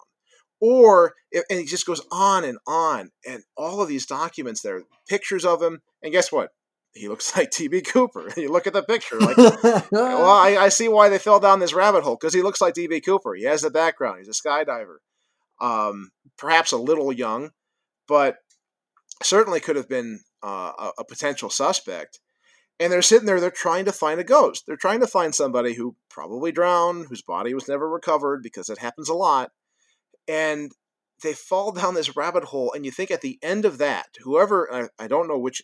Or, and it just goes on and on, and all of these documents, there pictures of him, and guess what? He looks like DB Cooper. you look at the picture, like, well, I, I, see why they fell down this rabbit hole because he looks like DB Cooper. He has the background. He's a skydiver. Um, perhaps a little young, but certainly could have been uh, a, a, potential suspect. And they're sitting there, they're trying to find a ghost. They're trying to find somebody who probably drowned, whose body was never recovered because it happens a lot. And they fall down this rabbit hole, and you think at the end of that, whoever, I, I don't know which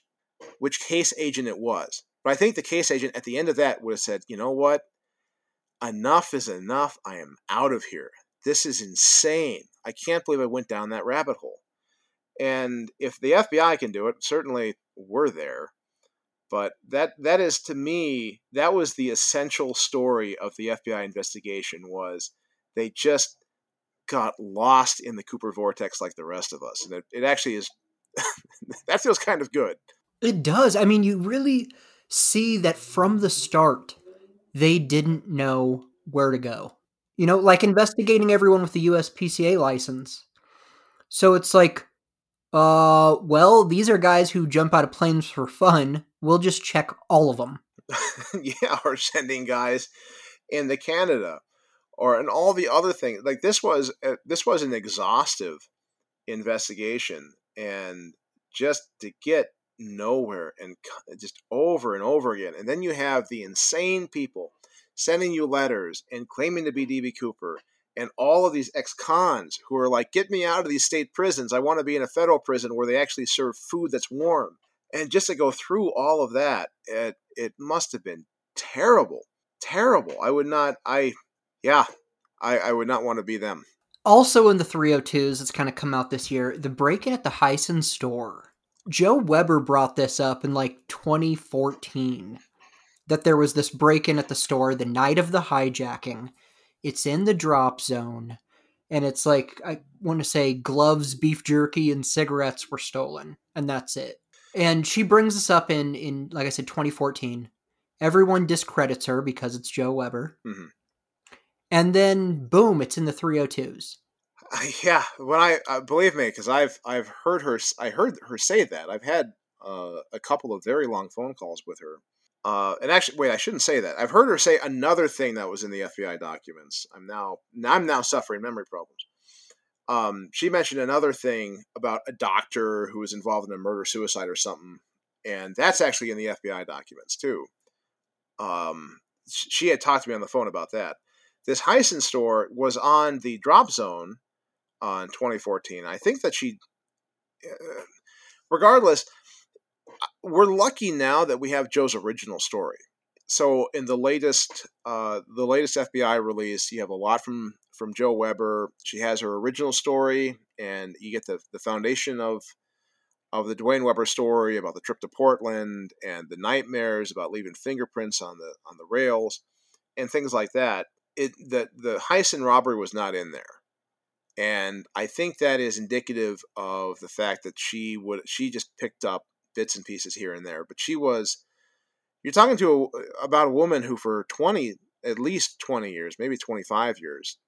which case agent it was. But I think the case agent at the end of that would have said, you know what? Enough is enough. I am out of here. This is insane. I can't believe I went down that rabbit hole. And if the FBI can do it, certainly we're there. But that that is to me, that was the essential story of the FBI investigation was they just got lost in the Cooper vortex like the rest of us. And it, it actually is that feels kind of good. It does. I mean, you really see that from the start, they didn't know where to go. You know, like investigating everyone with the USPCA license. So it's like, uh, well, these are guys who jump out of planes for fun. We'll just check all of them. yeah, or sending guys into Canada, or and all the other things. Like this was uh, this was an exhaustive investigation, and just to get nowhere and just over and over again. And then you have the insane people sending you letters and claiming to be DB Cooper and all of these ex-cons who are like, "Get me out of these state prisons. I want to be in a federal prison where they actually serve food that's warm." And just to go through all of that, it it must have been terrible, terrible. I would not. I yeah, I, I would not want to be them. Also in the 302s, it's kind of come out this year. The break-in at the Heisson store Jo Weber brought this up in like 2014 that there was this break in at the store the night of the hijacking. It's in the drop zone. And it's like, I want to say gloves, beef jerky, and cigarettes were stolen. And that's it. And she brings this up in, in like I said, 2014. Everyone discredits her because it's Jo Weber. Mm-hmm. and then boom, it's in the 302s. Uh, yeah, when I uh, believe me, because I've I've heard her I heard her say that. I've had uh, a couple of very long phone calls with her. Uh, and actually, wait, I shouldn't say that. I've heard her say another thing that was in the FBI documents. I'm now I'm now suffering memory problems. Um, she mentioned another thing about a doctor who was involved in a murder suicide or something, and that's actually in the FBI documents too. Um, she had talked to me on the phone about that. This Heisson store was on the drop zone on 2014. I think that she, uh, regardless, we're lucky now that we have Jo's original story. So in the latest, uh, the latest FBI release, you have a lot from from Jo Weber. She has her original story, and you get the the foundation of of the Duane Weber story about the trip to Portland and the nightmares about leaving fingerprints on the on the rails and things like that. It the the Heisson robbery was not in there. And I think that is indicative of the fact that she would she just picked up bits and pieces here and there, but she was you're talking to a, about a woman who for 20 at least 20 years, maybe 25 years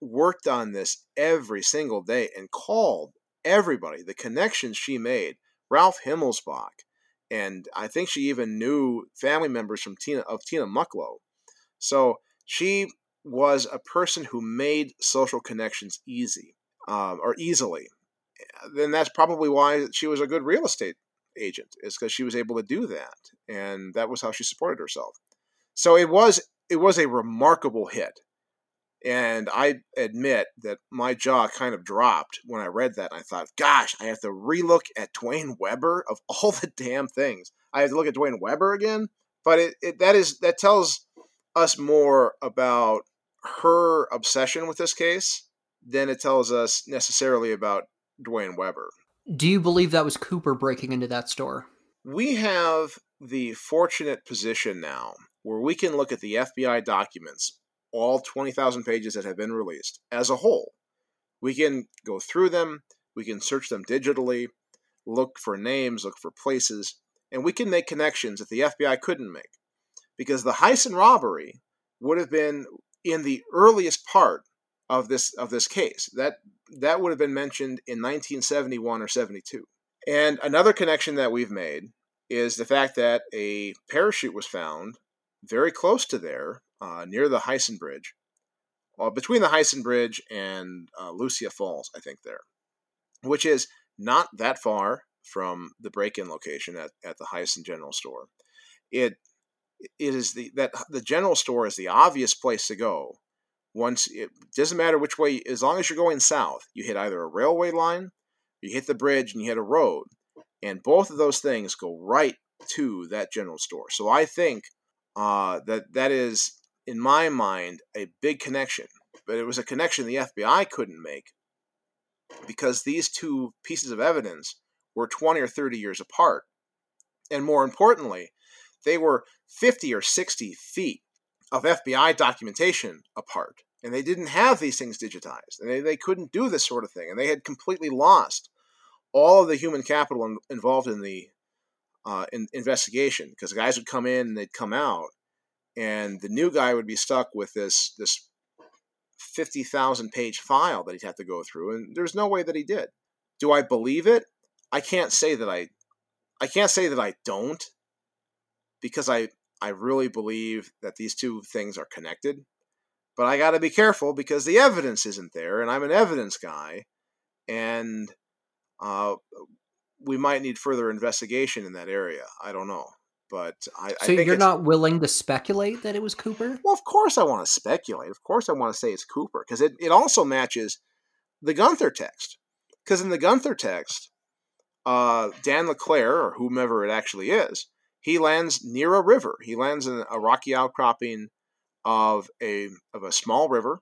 worked on this every single day and called everybody, the connections she made, Ralph Himmelsbach, and I think she even knew family members from Tina of Tina Mucklow. So she was a person who made social connections easy um, or easily. Then that's probably why she was a good real estate agent, is because she was able to do that, and that was how she supported herself. So it was it was a remarkable hit. And I admit that my jaw kind of dropped when I read that. And I thought, gosh, I have to relook at Duane Weber of all the damn things. I have to look at Duane Weber again. But it, it that is that tells us more about her obsession with this case than it tells us necessarily about Duane Weber. Do you believe that was Cooper breaking into that store? We have the fortunate position now where we can look at the FBI documents all 20,000 pages that have been released as a whole. We can go through them, we can search them digitally, look for names, look for places, and we can make connections that the FBI couldn't make. Because the Heisson robbery would have been in the earliest part of this of this case. That that would have been mentioned in 1971 or 72. And another connection that we've made is the fact that a parachute was found very close to there uh, near the Heisson Bridge, well, between the Heisson Bridge and uh, Lucia Falls, I think there, which is not that far from the break-in location at, at the Heisson General Store. It it is the that the general store is the obvious place to go. Once it doesn't matter which way, as long as you're going south, you hit either a railway line, you hit the bridge, and you hit a road, and both of those things go right to that general store. So I think uh, that that is in my mind, a big connection. But it was a connection the FBI couldn't make because these two pieces of evidence were 20 or 30 years apart. And more importantly, they were 50 or 60 feet of FBI documentation apart. And they didn't have these things digitized. And they, they couldn't do this sort of thing. And they had completely lost all of the human capital in, involved in the uh, in, investigation because guys would come in and they'd come out and the new guy would be stuck with this this 50,000 page file that he'd have to go through and there's no way that he did. Do I believe it? I can't say that I I can't say that I don't because I I really believe that these two things are connected. But I got to be careful because the evidence isn't there and I'm an evidence guy and uh, we might need further investigation in that area. I don't know. But I, so I you're not willing to speculate that it was Cooper? Well, of course I want to speculate. Of course I want to say it's Cooper because it, it also matches the Gunther text. Because in the Gunther text, uh, Dan LeClaire, or whomever it actually is, he lands near a river. He lands in a rocky outcropping of a of a small river,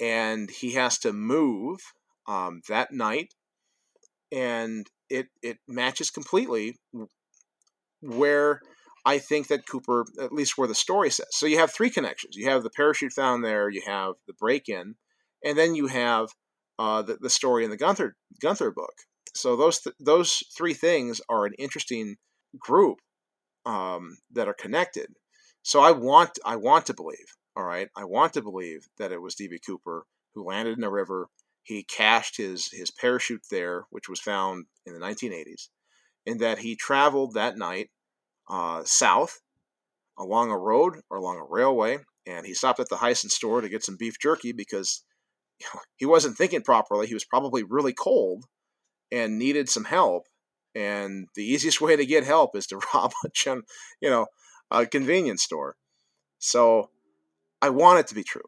and he has to move um, that night, and it it matches completely where I think that Cooper, at least where the story says. So you have three connections. You have the parachute found there, you have the break in, and then you have uh, the, the story in the Gunther, Gunther book. So those, th- those three things are an interesting group um, that are connected. So I want I want to believe All right, I want to believe that it was DB Cooper who landed in the river. He cached his his parachute there, which was found in the 1980s, and that he traveled that night uh, south along a road or along a railway, and he stopped at the Heisson store to get some beef jerky because you know, he wasn't thinking properly. He was probably really cold and needed some help. And the easiest way to get help is to rob a, gen, you know, a convenience store. So I want it to be true,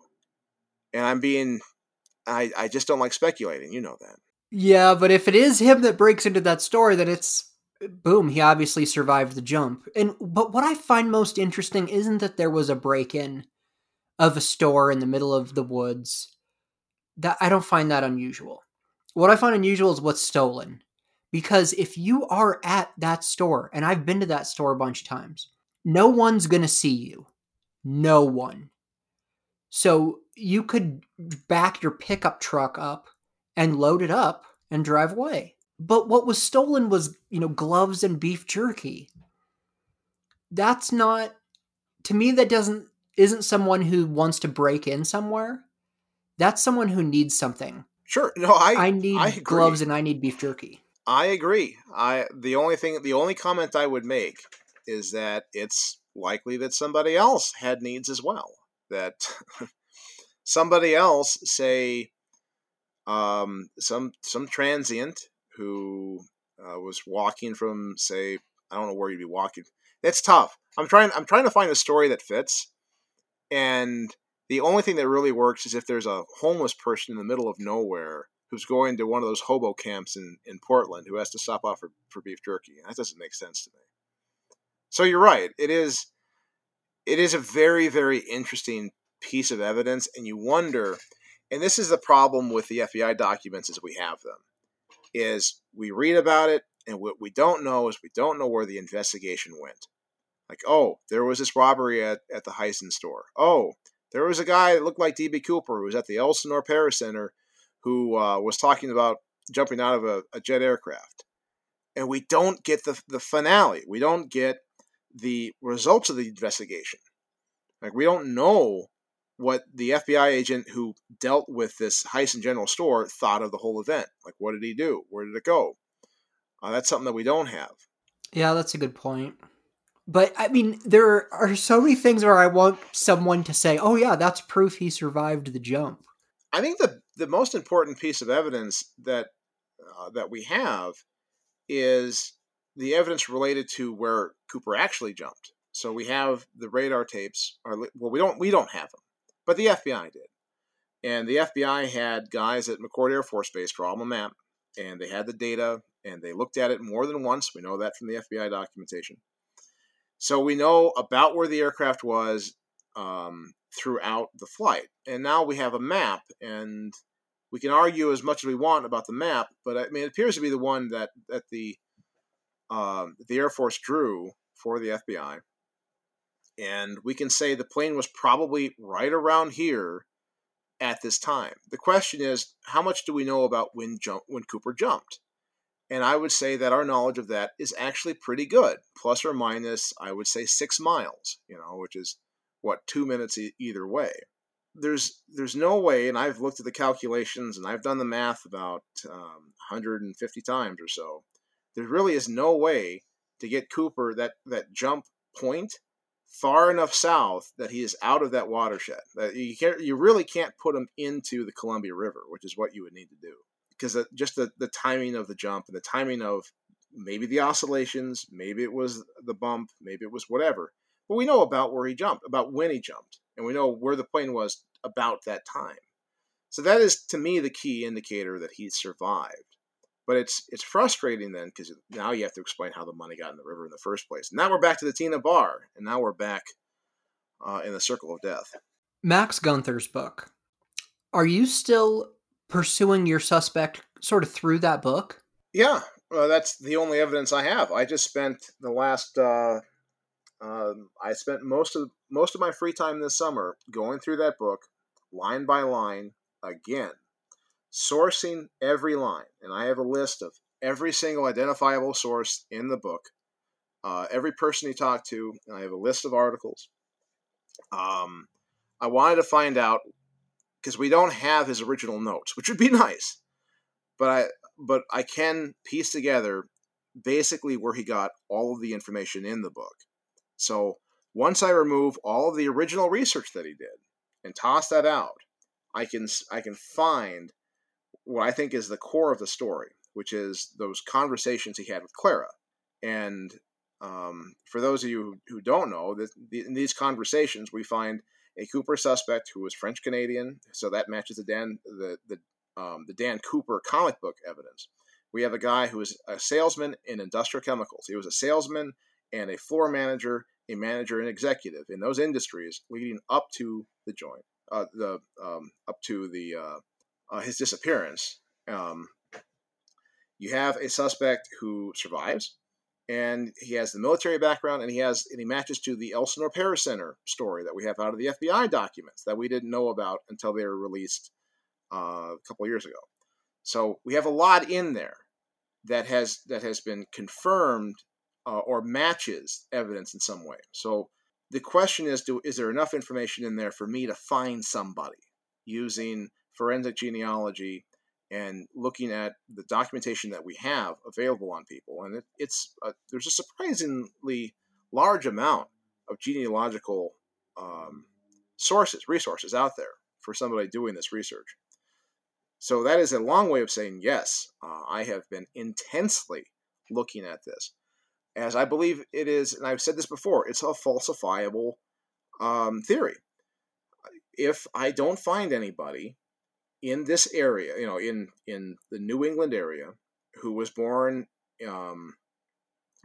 and I'm being, I I just don't like speculating. You know that. Yeah, but if it is him that breaks into that store, then it's boom. He obviously survived the jump. And but what I find most interesting isn't that there was a break in of a store in the middle of the woods. That I don't find that unusual. What I find unusual is what's stolen. Because if you are at that store, and I've been to that store a bunch of times, no one's going to see you. No one. So you could back your pickup truck up and load it up and drive away. But what was stolen was, you know, gloves and beef jerky. That's not to me that doesn't isn't someone who wants to break in somewhere. That's someone who needs something. Sure. No, I I need I gloves and I need beef jerky. I agree. I the only thing the only comment I would make is that it's likely that somebody else had needs as well. That somebody else, say, um, some some transient who uh, was walking from, say, I don't know where you'd be walking. It's tough. I'm trying. I'm trying to find a story that fits, and the only thing that really works is if there's a homeless person in the middle of nowhere who's going to one of those hobo camps in, in Portland who has to stop off for, for beef jerky. That doesn't make sense to me. So you're right. It is it is a very, very interesting piece of evidence, and you wonder, and this is the problem with the FBI documents as we have them, is we read about it, and what we don't know is we don't know where the investigation went. Like, oh, there was this robbery at, at the Heisson store. Oh, there was a guy that looked like DB Cooper who was at the Elsinore Para Center who uh, was talking about jumping out of a, a jet aircraft. And we don't get the, the finale. We don't get the results of the investigation. Like we don't know what the FBI agent who dealt with this Heisson General Store thought of the whole event. Like, what did he do? Where did it go? Uh, that's something that we don't have. Yeah, that's a good point. But I mean, there are so many things where I want someone to say, "Oh yeah, that's proof he survived the jump." I think the the most important piece of evidence that uh, that we have is the evidence related to where Cooper actually jumped. So we have the radar tapes, or well, we don't we don't have them, but the FBI did, and the FBI had guys at McChord Air Force Base draw them a map, and they had the data, and they looked at it more than once. We know that from the FBI documentation. So we know about where the aircraft was um, throughout the flight, and now we have a map, and we can argue as much as we want about the map, but I mean it appears to be the one that that the um, the Air Force drew for the FBI, and we can say the plane was probably right around here at this time. The question is, how much do we know about when jump when Cooper jumped? And I would say that our knowledge of that is actually pretty good, plus or minus, I would say six miles. You know, which is what two minutes e- either way. There's there's no way, and I've looked at the calculations and I've done the math about um, 150 times or so there really is no way to get Cooper that that jump point far enough south that he is out of that watershed. That you can't, you really can't put him into the Columbia River, which is what you would need to do because just the, the timing of the jump and the timing of maybe the oscillations, maybe it was the bump, maybe it was whatever. But we know about where he jumped, about when he jumped, and we know where the plane was about that time. So that is to me the key indicator that he survived. But it's it's frustrating then because now you have to explain how the money got in the river in the first place. Now we're back to the Tena Bar, and now we're back uh, in the circle of death. Max Gunther's book. Are you still pursuing your suspect sort of through that book? Yeah, well, that's the only evidence I have. I just spent the last. Uh, uh, I spent most of most of my free time this summer going through that book, line by line, again, sourcing every line, and I have a list of every single identifiable source in the book, uh, every person he talked to, and I have a list of articles. Um, I wanted to find out because we don't have his original notes, which would be nice. But I but I can piece together basically where he got all of the information in the book. So once I remove all of the original research that he did and toss that out, I can I can find what I think is the core of the story, which is those conversations he had with Clara. And um, for those of you who don't know, the, in these conversations, we find a Cooper suspect who was French Canadian, so that matches the Dan the the um, the Dan Cooper comic book evidence. We have a guy who is a salesman in industrial chemicals. He was a salesman and a floor manager, a manager and executive in those industries leading up to the joint, uh, the um, up to the uh, uh, his disappearance. Um, you have a suspect who survives, and he has the military background, and he has and he matches to the Elsinore Repair Center story that we have out of the FBI documents that we didn't know about until they were released uh, a couple years ago. So we have a lot in there that has that has been confirmed uh, or matches evidence in some way. So the question is, do is there enough information in there for me to find somebody using forensic genealogy and looking at the documentation that we have available on people? And it, it's a, there's a surprisingly large amount of genealogical um, sources, resources out there for somebody doing this research. So that is a long way of saying yes. Uh, I have been intensely looking at this, as I believe it is, and I've said this before. It's a falsifiable um, theory. If I don't find anybody in this area, you know, in in the New England area, who was born, um,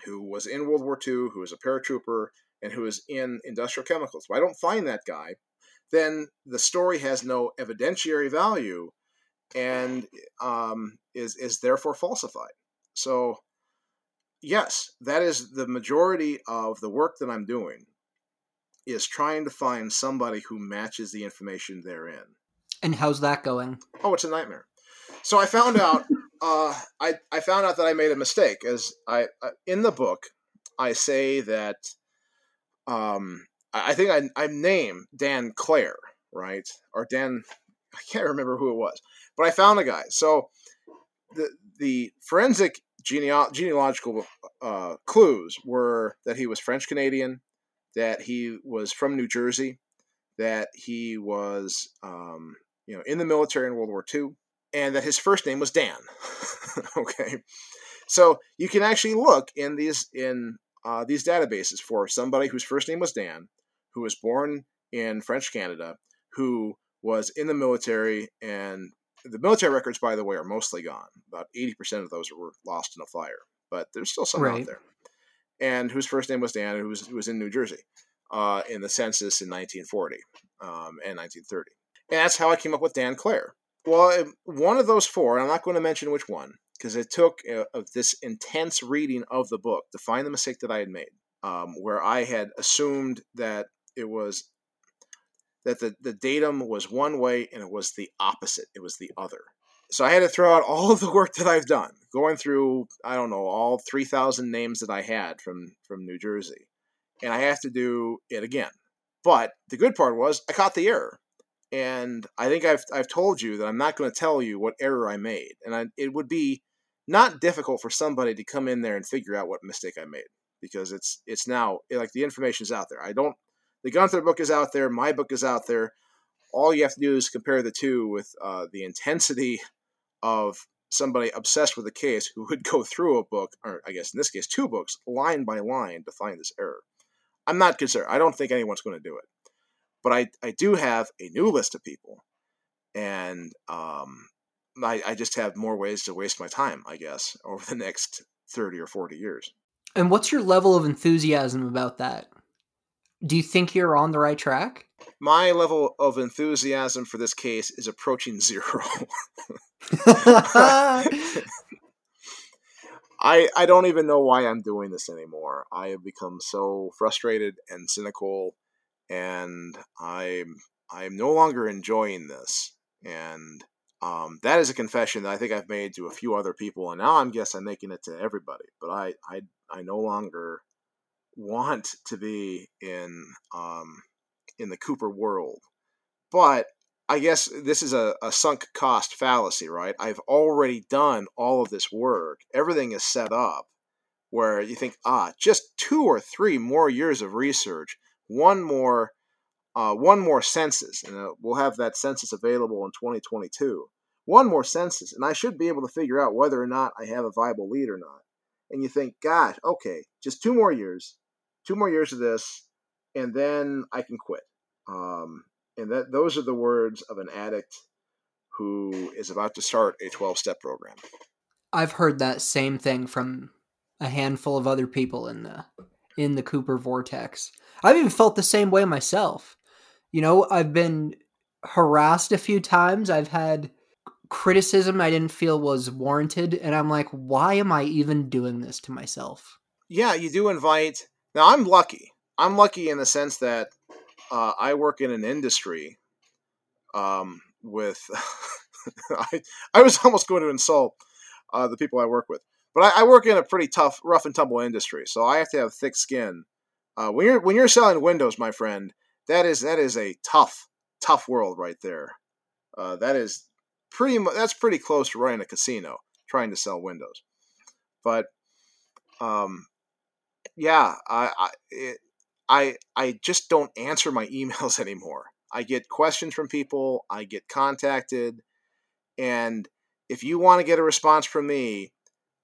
who was in World War II, who was a paratrooper, and who is in industrial chemicals, if I don't find that guy, then the story has no evidentiary value and um, is is therefore falsified. So, yes, that is the majority of the work that I'm doing is trying to find somebody who matches the information therein. And how's that going? Oh, it's a nightmare. So I found out. uh, I I found out that I made a mistake. As I uh, in the book, I say that. Um, I, I think I I name Dan Clare, right, or Dan. I can't remember who it was, but I found a guy. So the the forensic geneo- genealogical uh, clues were that he was French Canadian, that he was from New Jersey, that he was um, you know in the military in World War II, and that his first name was Dan. okay, so you can actually look in these in uh, these databases for somebody whose first name was Dan, who was born in French Canada, who was in the military and the military records, by the way, are mostly gone. About 80% of those were lost in a fire, but there's still some right. out there. And whose first name was Dan, who was, who was in New Jersey uh, in the census in 1940 um, and 1930. And that's how I came up with Dan Clare. Well, one of those four, I'm not going to mention which one, because it took uh, of this intense reading of the book to find the mistake that I had made, um, where I had assumed that it was that the, the datum was one way and it was the opposite, it was the other. So I had to throw out all of the work that I've done, going through, I don't know, all 3,000 names that I had from, from New Jersey. And I have to do it again. But the good part was I caught the error. And I think I've, I've told you that I'm not going to tell you what error I made. And I, it would be not difficult for somebody to come in there and figure out what mistake I made because it's it's now like the information's out there. I don't the Gunther book is out there. My book is out there. All you have to do is compare the two with uh, the intensity of somebody obsessed with a case who would go through a book, or I guess in this case, two books, line by line to find this error. I'm not concerned. I don't think anyone's going to do it. But I, I do have a new list of people. And um, I, I just have more ways to waste my time, I guess, over the next 30 or 40 years. And what's your level of enthusiasm about that? Do you think you're on the right track? My level of enthusiasm for this case is approaching zero. I I don't even know why I'm doing this anymore. I have become so frustrated and cynical and I'm I'm no longer enjoying this. And um, that is a confession that I think I've made to a few other people, and now I'm guess I'm making it to everybody. But I I, I no longer want to be in um, in the Cooper world. but I guess this is a, a sunk cost fallacy, right? I've already done all of this work. Everything is set up where you think, ah, just two or three more years of research, one more, uh, one more census, and uh, we'll have that census available in 2022. One more census, and I should be able to figure out whether or not I have a viable lead or not. And you think, gosh, okay, just two more years, two more years of this, and then I can quit. Um, and that those are the words of an addict who is about to start a 12 step program. I've heard that same thing from a handful of other people in the in the Cooper vortex. I've even felt the same way myself. You know, I've been harassed a few times. I've had criticism I didn't feel was warranted and I'm like, why am I even doing this to myself? Yeah, you do invite. Now I'm lucky. I'm lucky in the sense that uh, I work in an industry um, with. I, I was almost going to insult uh, the people I work with, but I, I, work in a pretty tough, rough and tumble industry, so I have to have thick skin. Uh, when you're when you're selling windows, my friend, that is that is a tough, tough world right there. Uh, that is pretty much that's pretty close to running a casino trying to sell windows, but um, yeah, I, I it, I I just don't answer my emails anymore. I get questions from people, I get contacted, and if you want to get a response from me,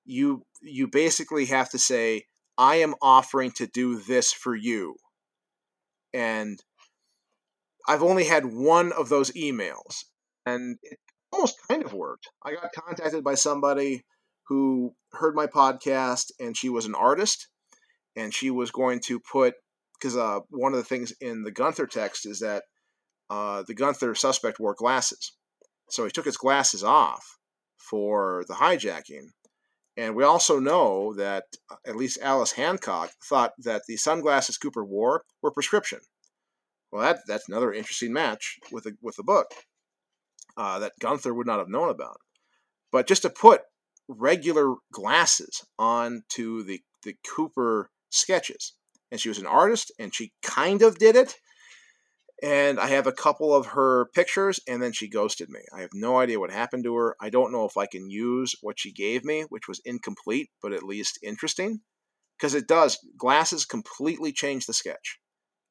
you you basically have to say I am offering to do this for you. And I've only had one of those emails and it almost kind of worked. I got contacted by somebody who heard my podcast and she was an artist and she was going to put because uh, one of the things in the Gunther text is that uh, the Gunther suspect wore glasses. So he took his glasses off for the hijacking. And we also know that uh, at least Alice Hancock thought that the sunglasses Cooper wore were prescription. Well, that, that's another interesting match with the, with the book uh, that Gunther would not have known about. But just to put regular glasses onto the, the Cooper sketches and she was an artist and she kind of did it and I have a couple of her pictures, and then she ghosted me. I have no idea what happened to her. I don't know if I can use what she gave me, which was incomplete, but at least interesting, because it does. Glasses completely change the sketch,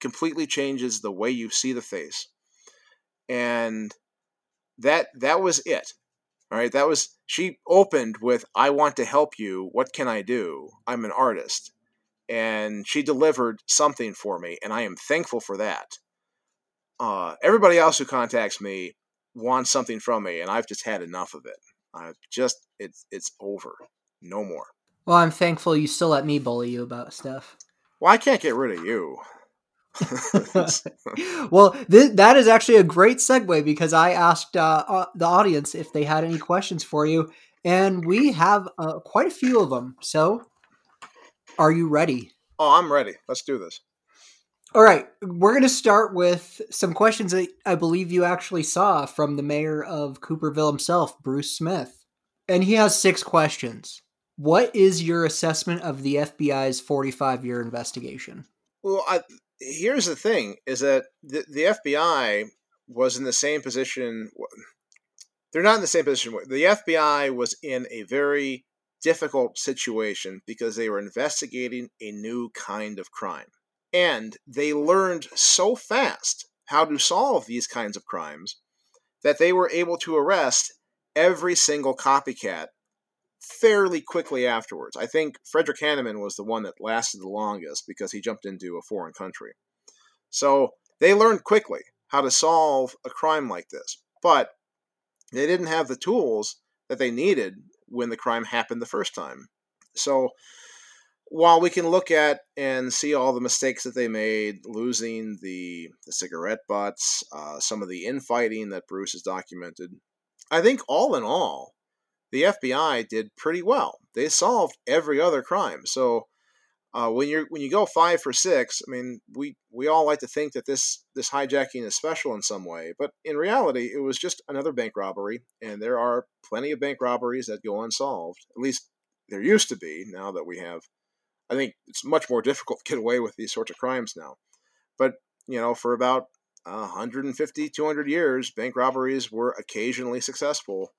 completely changes the way you see the face, and that that was it. All right, that was. She opened with, "I want to help you. What can I do? I'm an artist." And she delivered something for me, and I am thankful for that. Uh, everybody else who contacts me wants something from me, and I've just had enough of it. I've just it's it's over, no more. Well, I'm thankful you still let me bully you about stuff. Well, I can't get rid of you. well, th- that is actually a great segue because I asked uh, uh, the audience if they had any questions for you, and we have uh, quite a few of them. So are you ready? Oh, I'm ready. Let's do this. All right. We're going to start with some questions that I believe you actually saw from the mayor of Cooperville himself, Bruce Smith. And he has six questions. What is your assessment of the FBI's 45 year investigation? Well, I, here's the thing is that the, the FBI was in the same position. They're not in the same position. The FBI was in a very difficult situation because they were investigating a new kind of crime. And they learned so fast how to solve these kinds of crimes that they were able to arrest every single copycat fairly quickly afterwards. I think Frederick Hahneman was the one that lasted the longest because he jumped into a foreign country. So they learned quickly how to solve a crime like this, but they didn't have the tools that they needed when the crime happened the first time. So while we can look at and see all the mistakes that they made, losing the, the cigarette butts, uh, some of the infighting that Bruce has documented, I think all in all, the FBI did pretty well. They solved every other crime. So uh, when you when you go five for six, I mean, we we all like to think that this this hijacking is special in some way, but in reality, it was just another bank robbery, and there are plenty of bank robberies that go unsolved. At least there used to be. Now that we have, I think it's much more difficult to get away with these sorts of crimes now. But you know, for about 150, 200 years, bank robberies were occasionally successful.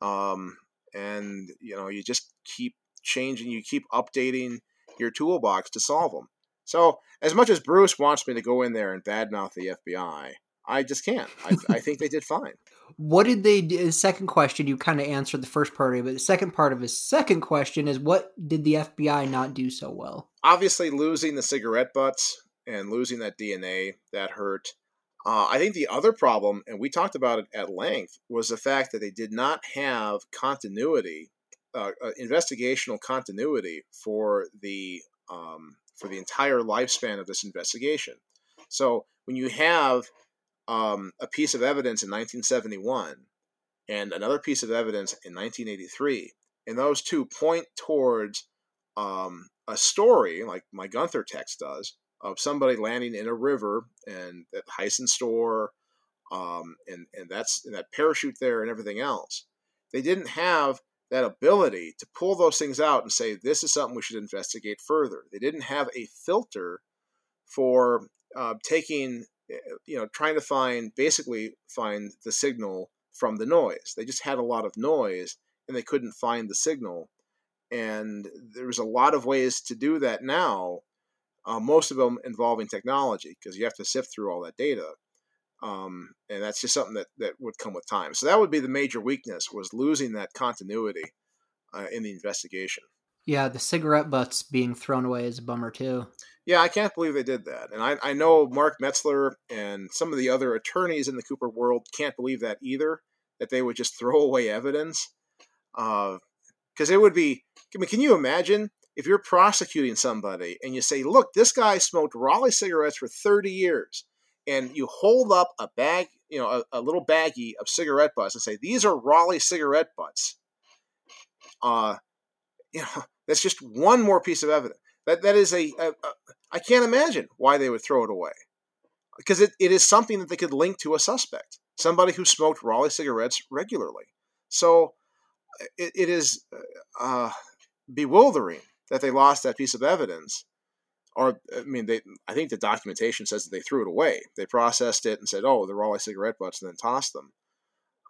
Um, and, you know, you just keep changing, you keep updating your toolbox to solve them. So, as much as Bruce wants me to go in there and badmouth the FBI, I just can't. I, I think they did fine. What did they do? The second question, you kind of answered the first part of it, but the second part of his second question is what did the FBI not do so well? Obviously, losing the cigarette butts and losing that DNA, that hurt. Uh, I think the other problem, and we talked about it at length, was the fact that they did not have continuity, uh, uh, investigational continuity for the um, for the entire lifespan of this investigation. So when you have um, a piece of evidence in 1971 and another piece of evidence in 1983, and those two point towards um, a story like my Gunther text does of somebody landing in a river and at Heisson store, um, and and that's and that parachute there and everything else. They didn't have that ability to pull those things out and say this is something we should investigate further. They didn't have a filter for uh, taking Eh, you know, trying to find basically find the signal from the noise. They just had a lot of noise and they couldn't find the signal. And there's a lot of ways to do that now, uh, most of them involving technology because you have to sift through all that data. Um, and that's just something that, that would come with time. So that would be the major weakness was losing that continuity uh, in the investigation. Yeah, the cigarette butts being thrown away is a bummer too. Yeah, I can't believe they did that. And I, I know Mark Metzler and some of the other attorneys in the Cooper world can't believe that either, that they would just throw away evidence. Because uh, it would be, I mean, can you imagine if you're prosecuting somebody and you say, look, this guy smoked Raleigh cigarettes for 30 years, and you hold up a bag, you know, a, a little baggie of cigarette butts and say, these are Raleigh cigarette butts. Uh, you know, that's just one more piece of evidence. That that is a, a, a I can't imagine why they would throw it away because it, it is something that they could link to a suspect, somebody who smoked Raleigh cigarettes regularly. So it, it is uh, bewildering that they lost that piece of evidence. Or I mean, they I think the documentation says that they threw it away. They processed it and said, "Oh, the Raleigh cigarette butts," and then tossed them.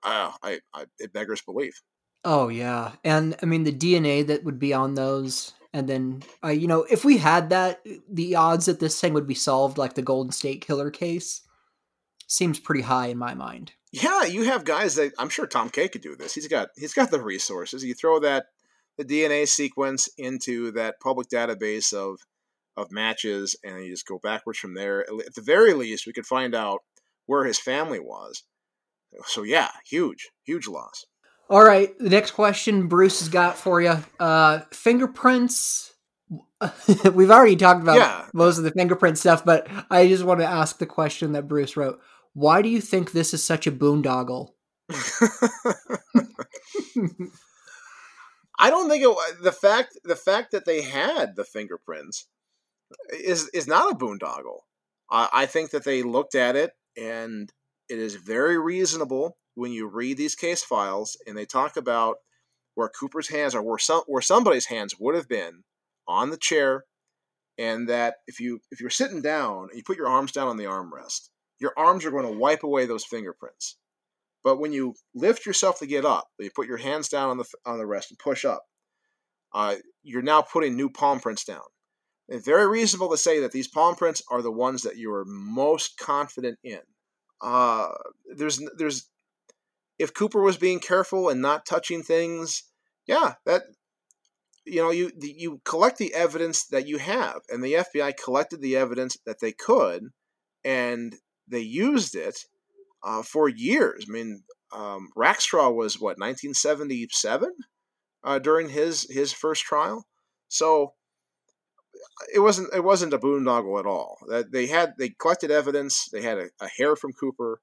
Uh, I, I it beggars belief. Oh yeah, and I mean the DNA that would be on those and then, uh, you know, if we had that, the odds that this thing would be solved, like the Golden State Killer case, seems pretty high in my mind. Yeah, you have guys that I'm sure Tom Kaye could do this. He's got he's got the resources. You throw that the DNA sequence into that public database of of matches, and you just go backwards from there. At the very least, we could find out where his family was. So yeah, huge, huge loss. All right, the next question Bruce has got for you. Uh, fingerprints. We've already talked about yeah. most of the fingerprint stuff, but I just want to ask the question that Bruce wrote. Why do you think this is such a boondoggle? I don't think it, the fact the fact that they had the fingerprints is is not a boondoggle. I, think that they looked at it and it is very reasonable when you read these case files and they talk about where Cooper's hands are, where some where somebody's hands would have been on the chair, and that if you if you're sitting down and you put your arms down on the armrest, your arms are going to wipe away those fingerprints. But when you lift yourself to get up, you put your hands down on the on the rest and push up. Uh, you're now putting new palm prints down. Very reasonable to say that these palm prints are the ones that you are most confident in. Uh, there's there's if Cooper was being careful and not touching things, yeah, that you know you you collect the evidence that you have, and the FBI collected the evidence that they could, and they used it uh, for years. I mean, um, Rackstraw was what 1977 uh, during his his first trial, so it wasn't it wasn't a boondoggle at all. That they had they collected evidence. They had a, a hair from Cooper.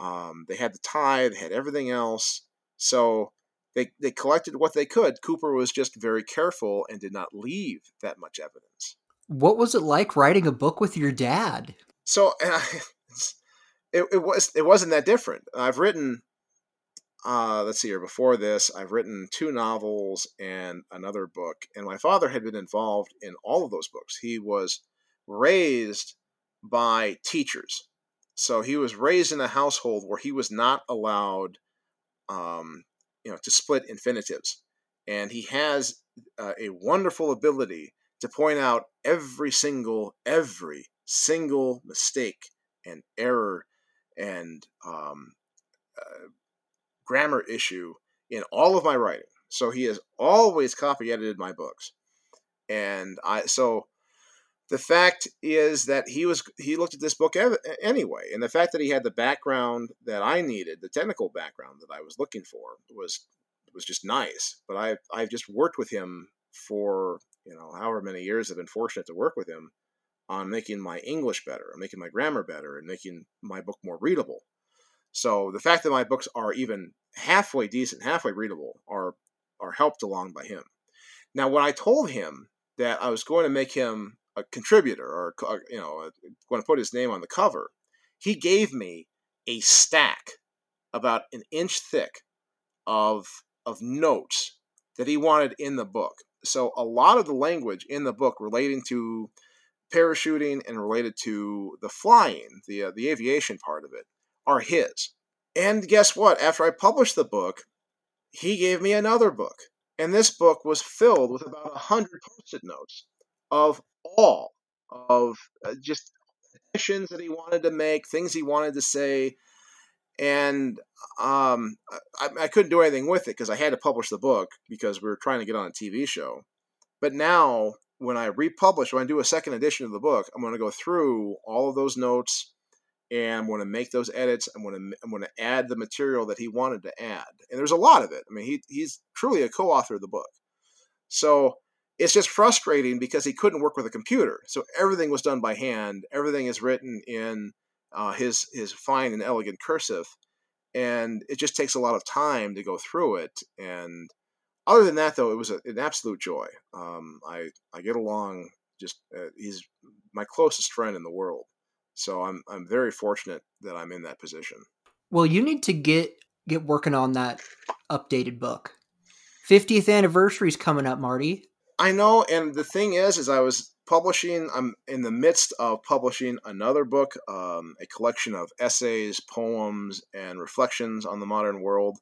Um, they had the tie, they had everything else. So they, they collected what they could. Cooper was just very careful and did not leave that much evidence. What was it like writing a book with your dad? So it, it was it wasn't that different. I've written uh, let's see here before this i've written two novels and another book and my father had been involved in all of those books. He was raised by teachers. So he was raised in a household where he was not allowed, um, you know, to split infinitives, and he has uh, a wonderful ability to point out every single every single mistake and error and um, uh, grammar issue in all of my writing. So he has always copy edited my books, and I so the fact is that he was he looked at this book anyway, and the fact that he had the background that I needed, the technical background that I was looking for, was was just nice. But I I've just worked with him for you know however many years I've been fortunate to work with him on making my English better, and making my grammar better, and making my book more readable. So the fact that my books are even halfway decent, halfway readable, are are helped along by him. Now, when I told him that I was going to make him a contributor or you know going to put his name on the cover, he gave me a stack about an inch thick of of notes that he wanted in the book. So a lot of the language in the book relating to parachuting and related to the flying, the uh, the aviation part of it, are his. And guess what? After I published the book, he gave me another book, and this book was filled with about a hundred post-it notes of all of uh, just additions that he wanted to make, things he wanted to say, and um, I, I couldn't do anything with it because I had to publish the book because we were trying to get on a TV show. But now, when I republish, when I do a second edition of the book, I'm going to go through all of those notes and I'm going to make those edits. I'm going to I'm going to add the material that he wanted to add, and there's a lot of it. I mean, he he's truly a co-author of the book, so it's just frustrating because he couldn't work with a computer. So everything was done by hand. Everything is written in uh, his his fine and elegant cursive, and it just takes a lot of time to go through it. And other than that, though, it was a, an absolute joy. Um, I I get along just uh, he's my closest friend in the world. So I'm I'm very fortunate that I'm in that position. Well, you need to get get working on that updated book. 50th anniversary is coming up, Marty. I know, and the thing is, is I was publishing. I'm in the midst of publishing another book, um, a collection of essays, poems, and reflections on the modern world.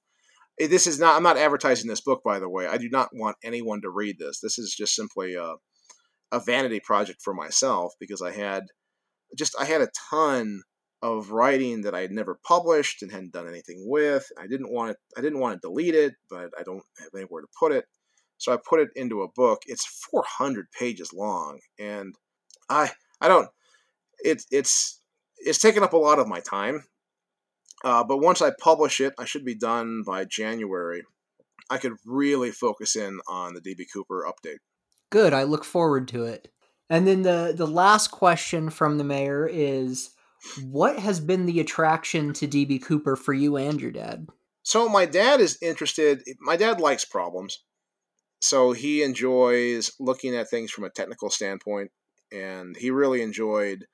Eh, this is not. I'm not advertising this book, by the way. I do not want anyone to read this. This is just simply a, a vanity project for myself because I had just I had a ton of writing that I had never published and hadn't done anything with. I didn't want it. I didn't want to delete it, but I don't have anywhere to put it. So I put it into a book. It's 400 pages long, and I I don't. It's it's it's taken up a lot of my time. Uh, but once I publish it, I should be done by January. I could really focus in on the DB Cooper update. Good. I look forward to it. And then the the last question from the mayor is what has been the attraction to DB Cooper for you and your dad? So my dad is interested my dad likes problems so he enjoys looking at things from a technical standpoint, and he really enjoyed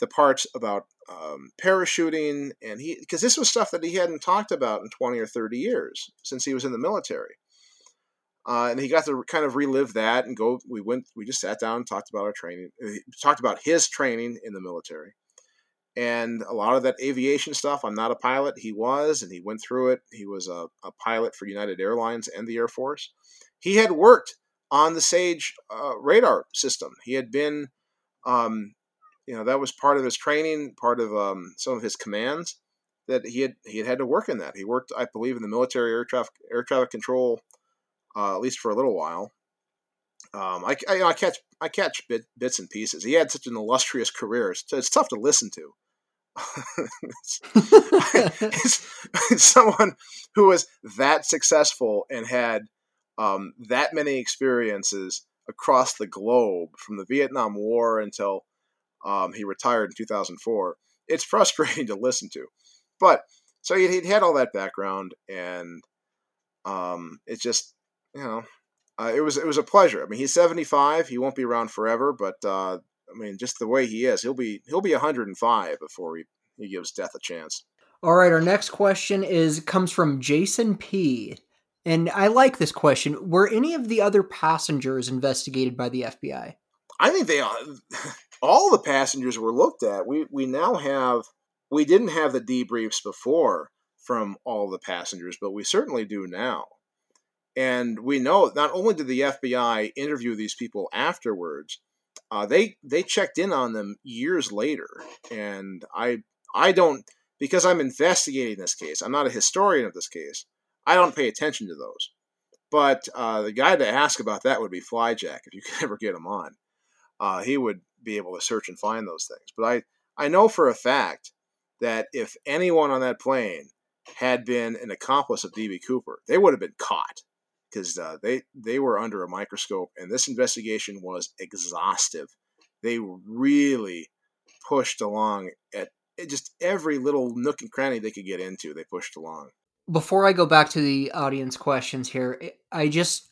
the parts about um, parachuting, and he because this was stuff that he hadn't talked about in twenty or thirty years since he was in the military. Uh, and he got to kind of relive that and go. We went. We just sat down and talked about our training. Talked about his training in the military, and a lot of that aviation stuff. I'm not a pilot. He was, and he went through it. He was a, a pilot for United Airlines and the Air Force he had worked on the Sage uh, radar system. He had been, um, you know, that was part of his training, part of um, some of his commands that he had he had had to work in that. He worked, I believe, in the military air traffic air traffic control, uh, at least for a little while. Um, I, I, I, catch I catch bit, bits and pieces. He had such an illustrious career. It's, it's tough to listen to. it's, it's, it's someone who was that successful and had um, that many experiences across the globe from the Vietnam War until um, he retired in 2004. It's frustrating to listen to, but so he would had all that background, and um, it's just you know uh, it was it was a pleasure. I mean, he's 75. He won't be around forever, but uh, I mean, just the way he is, he'll be he'll be 105 before he, he gives death a chance. All right, our next question is comes from Jason P. And I like this question. Were any of the other passengers investigated by the FBI? I think they all, all the passengers were looked at. We we now have we didn't have the debriefs before from all the passengers, but we certainly do now. And we know not only did the FBI interview these people afterwards, uh, they they checked in on them years later. And I I don't because I'm investigating this case. I'm not a historian of this case. I don't pay attention to those. But uh, the guy to ask about that would be Flyjack if you could ever get him on. Uh, he would be able to search and find those things. But I I know for a fact that if anyone on that plane had been an accomplice of DB Cooper, they would have been caught because uh, they they were under a microscope, and this investigation was exhaustive. They really pushed along at just every little nook and cranny they could get into. They pushed along. Before I go back to the audience questions here, I just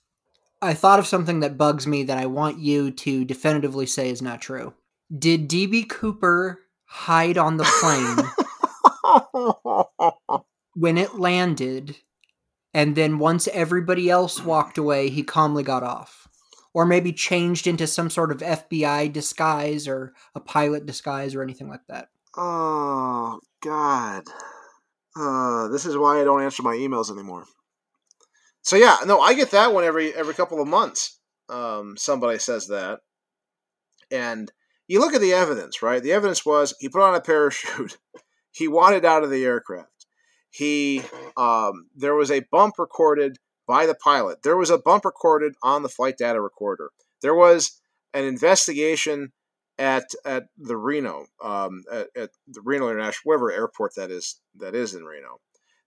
I thought of something that bugs me that I want you to definitively say is not true. Did DB Cooper hide on the plane when it landed and then once everybody else walked away, he calmly got off. Or maybe changed into some sort of FBI disguise or a pilot disguise or anything like that. Oh, God. Uh, this is why I don't answer my emails anymore. So yeah, no, I get that one every every couple of months. Um, somebody says that, and you look at the evidence, right? The evidence was he put on a parachute, he wanted out of the aircraft, he um, there was a bump recorded by the pilot. There was a bump recorded on the flight data recorder. There was an investigation at at the Reno um, at, at, the Reno International, whatever airport that is that is in Reno.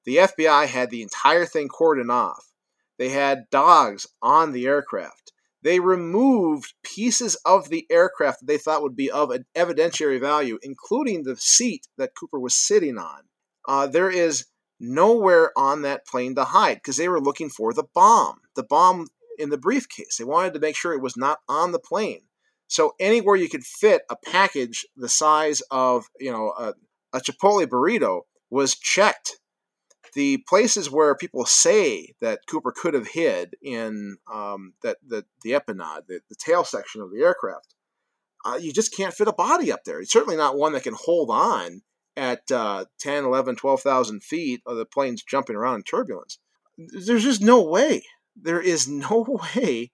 The FBI had the entire thing cordoned off. They had dogs on the aircraft. They removed pieces of the aircraft that they thought would be of an evidentiary value, including the seat that Cooper was sitting on. Uh, there is nowhere on that plane to hide because they were looking for the bomb, the bomb in the briefcase. They wanted to make sure it was not on the plane. So anywhere you could fit a package the size of you know a, a Chipotle burrito was checked. The places where people say that Cooper could have hid in um, that the the empennage, the, the tail section of the aircraft, uh, you just can't fit a body up there. It's certainly not one that can hold on at uh, 10, 11, 12,000 feet of the plane's jumping around in turbulence. There's just no way. There is no way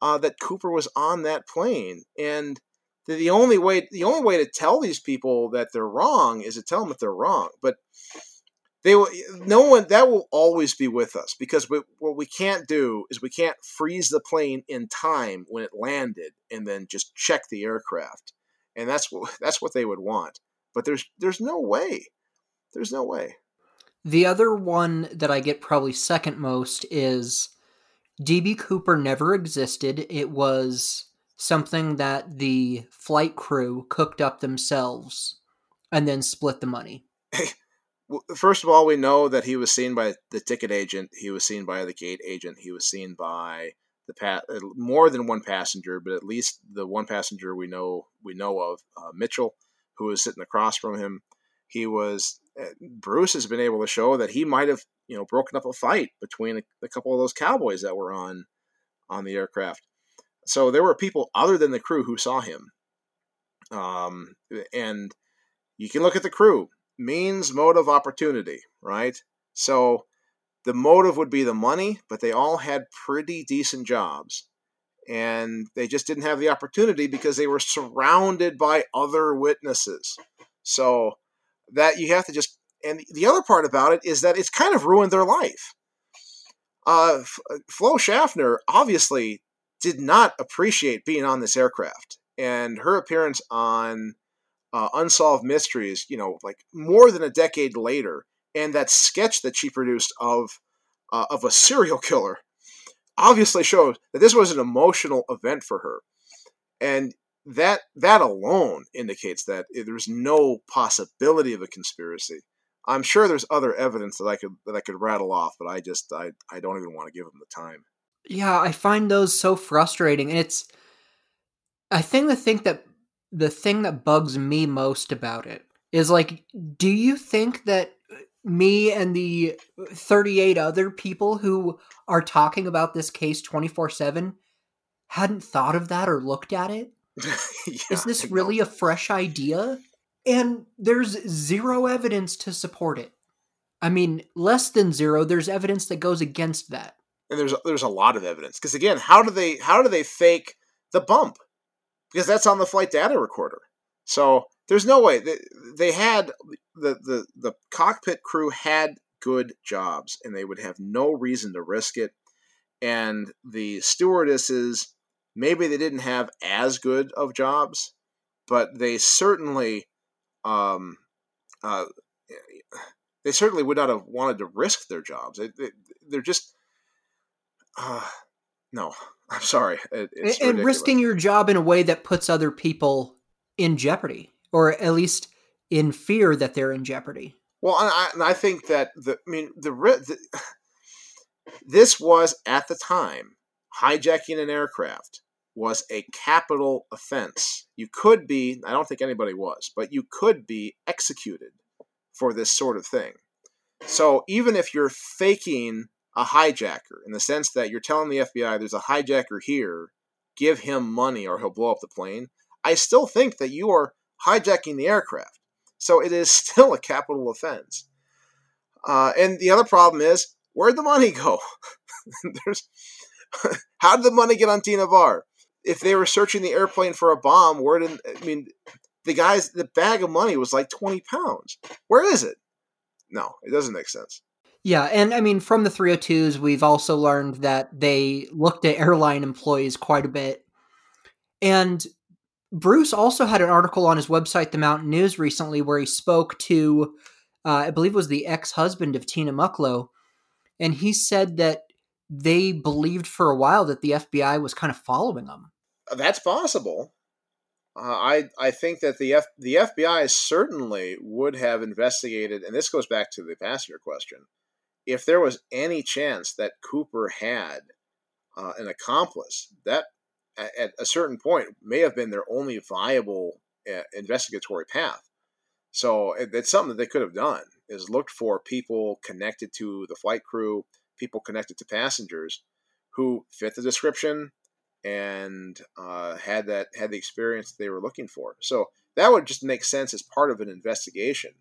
uh, that Cooper was on that plane. And the, only way the only way to tell these people that they're wrong is to tell them that they're wrong. But they will no one that will always be with us because we, what we can't do is we can't freeze the plane in time when it landed and then just check the aircraft. And that's what that's what they would want. But there's there's no way. There's no way. The other one that I get probably second most is DB Cooper never existed. It was something that the flight crew cooked up themselves and then split the money. First of all, we know that he was seen by the ticket agent. He was seen by the gate agent. He was seen by the uh, more than one passenger, but at least the one passenger we know we know of, uh, Mitchell who was sitting across from him. He was uh, Bruce has been able to show that he might have you know broken up a fight between a, a couple of those cowboys that were on on the aircraft. So there were people other than the crew who saw him. Um, and you can look at the crew means motive opportunity, right? So the motive would be the money, but they all had pretty decent jobs and they just didn't have the opportunity because they were surrounded by other witnesses. So that you have to just and the other part about it is that it's kind of ruined their life. Uh, Flo Schaffner obviously did not appreciate being on this aircraft, and her appearance on uh, Unsolved Mysteries, you know, like more than a decade later, and that sketch that she produced of uh, of a serial killer obviously shows that this was an emotional event for her. And that that alone indicates that there's no possibility of a conspiracy. I'm sure there's other evidence that I could that I could rattle off, but I just I, I don't even want to give them the time. Yeah, I find those so frustrating, and it's I think the thing that the thing that bugs me most about it is like, do you think that me and the 38 other people who are talking about this case 24 7 hadn't thought of that or looked at it? yeah, Is this really a fresh idea? And there's zero evidence to support it. I mean, less than zero, there's evidence that goes against that. And there's there's a lot of evidence because again, how do they how do they fake the bump? Because that's on the flight data recorder. So there's no way they, they had the, the the cockpit crew had good jobs and they would have no reason to risk it. And the stewardesses maybe they didn't have as good of jobs, but they certainly um, uh, they certainly would not have wanted to risk their jobs. They, they, they're just uh, no. I'm sorry. It, and, and risking your job in a way that puts other people in jeopardy, or at least in fear that they're in jeopardy. Well, and I, I think that the I mean the, the this was at the time hijacking an aircraft was a capital offense. You could be, I don't think anybody was, but you could be executed for this sort of thing. So even if you're faking a hijacker in the sense that you're telling the FBI there's a hijacker here, give him money or he'll blow up the plane, I still think that you are hijacking the aircraft. So it is still a capital offense. Uh, and the other problem is, where'd the money go? There's, how did the money get on Tena Bar? If they were searching the airplane for a bomb, where did I mean the guys? The bag of money was like twenty pounds. Where is it? No, it doesn't make sense. Yeah, and I mean, from the 302s, we've also learned that they looked at airline employees quite a bit. And Bruce also had an article on his website, The Mountain News, recently where he spoke to, uh, I believe it was the ex husband of Tina Mucklow. And he said that they believed for a while that the FBI was kind of following them. That's possible. Uh, I I think that the F, the FBI certainly would have investigated, and this goes back to the passenger question if there was any chance that Cooper had uh, an accomplice, that at a certain point may have been their only viable uh, investigatory path. So it's something that they could have done is looked for people connected to the flight crew, people connected to passengers who fit the description and uh, had that had the experience they were looking for. So that would just make sense as part of an investigation.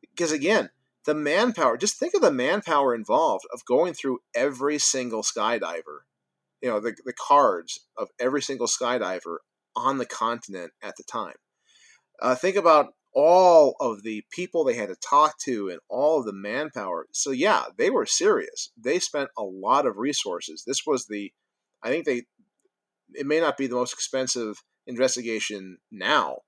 Because again, the manpower, just think of the manpower involved of going through every single skydiver, you know, the, the cards of every single skydiver on the continent at the time. Uh, think about all of the people they had to talk to and all of the manpower. So, yeah, they were serious. They spent a lot of resources. This was the, I think they, it may not be the most expensive investigation now,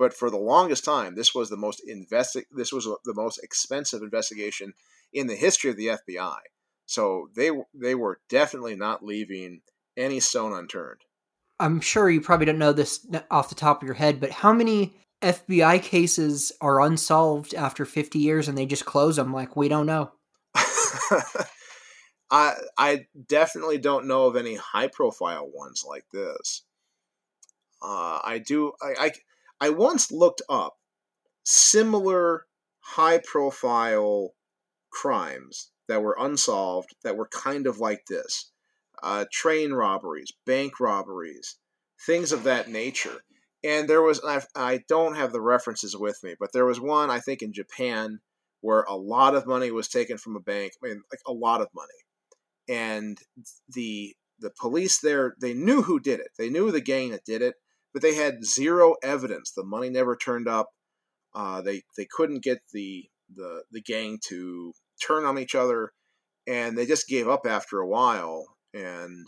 but for the longest time, this was the most investi- This was the most expensive investigation in the history of the FBI. So they they were definitely not leaving any stone unturned. I'm sure you probably don't know this off the top of your head, but how many FBI cases are unsolved after 50 years and they just close them like we don't know? I I definitely don't know of any high profile ones like this. Uh, I do I, I I once looked up similar high profile crimes that were unsolved that were kind of like this uh, train robberies, bank robberies, things of that nature. And there was, I've, I do not have the references with me, but there was one, I think, in Japan where a lot of money was taken from a bank. I mean, like a lot of money. And the the police there, they knew who did it. They knew the gang that did it but they had zero evidence. The money never turned up. Uh, they they couldn't get the the the gang to turn on each other, and they just gave up after a while. And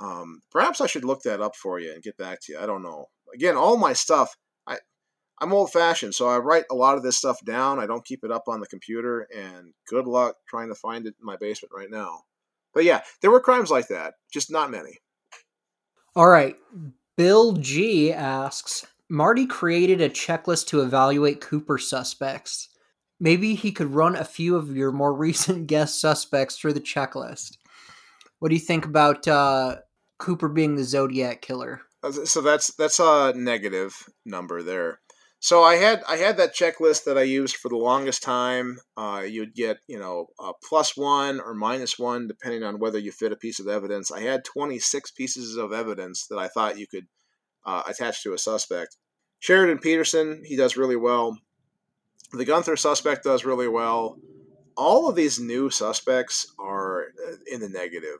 um, perhaps I should look that up for you and get back to you. I don't know. Again, all my stuff, I I'm old fashioned, so I write a lot of this stuff down. I don't keep it up on the computer, and good luck trying to find it in my basement right now. But yeah, there were crimes like that, just not many. All right. Bill G asks Marty created a checklist to evaluate Cooper suspects. Maybe he could run a few of your more recent guest suspects through the checklist. What do you think about uh, Cooper being the Zodiac killer? Uh, so that's that's a negative number there. So I had I had that checklist that I used for the longest time. Uh, you'd get you know a plus one or minus one depending on whether you fit a piece of evidence. I had 26 pieces of evidence that I thought you could uh, attach to a suspect, Sheridan Peterson, he does really well. The Gunther suspect does really well. All of these new suspects are uh, in the negative.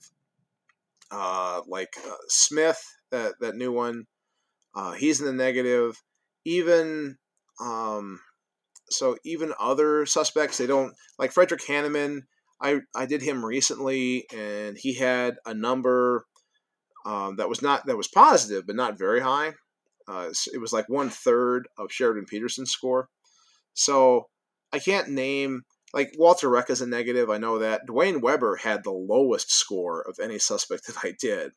Uh, like uh, Smith, that that new one, uh, he's in the negative. Even um, so, even other suspects, they don't like Frederick Hanneman. I I did him recently, and he had a number um, that was not that was positive, but not very high. Uh, it was like one third of Sheridan Peterson's score. So I can't name like Walter Reca is a negative. I know that Duane Weber had the lowest score of any suspect that I did.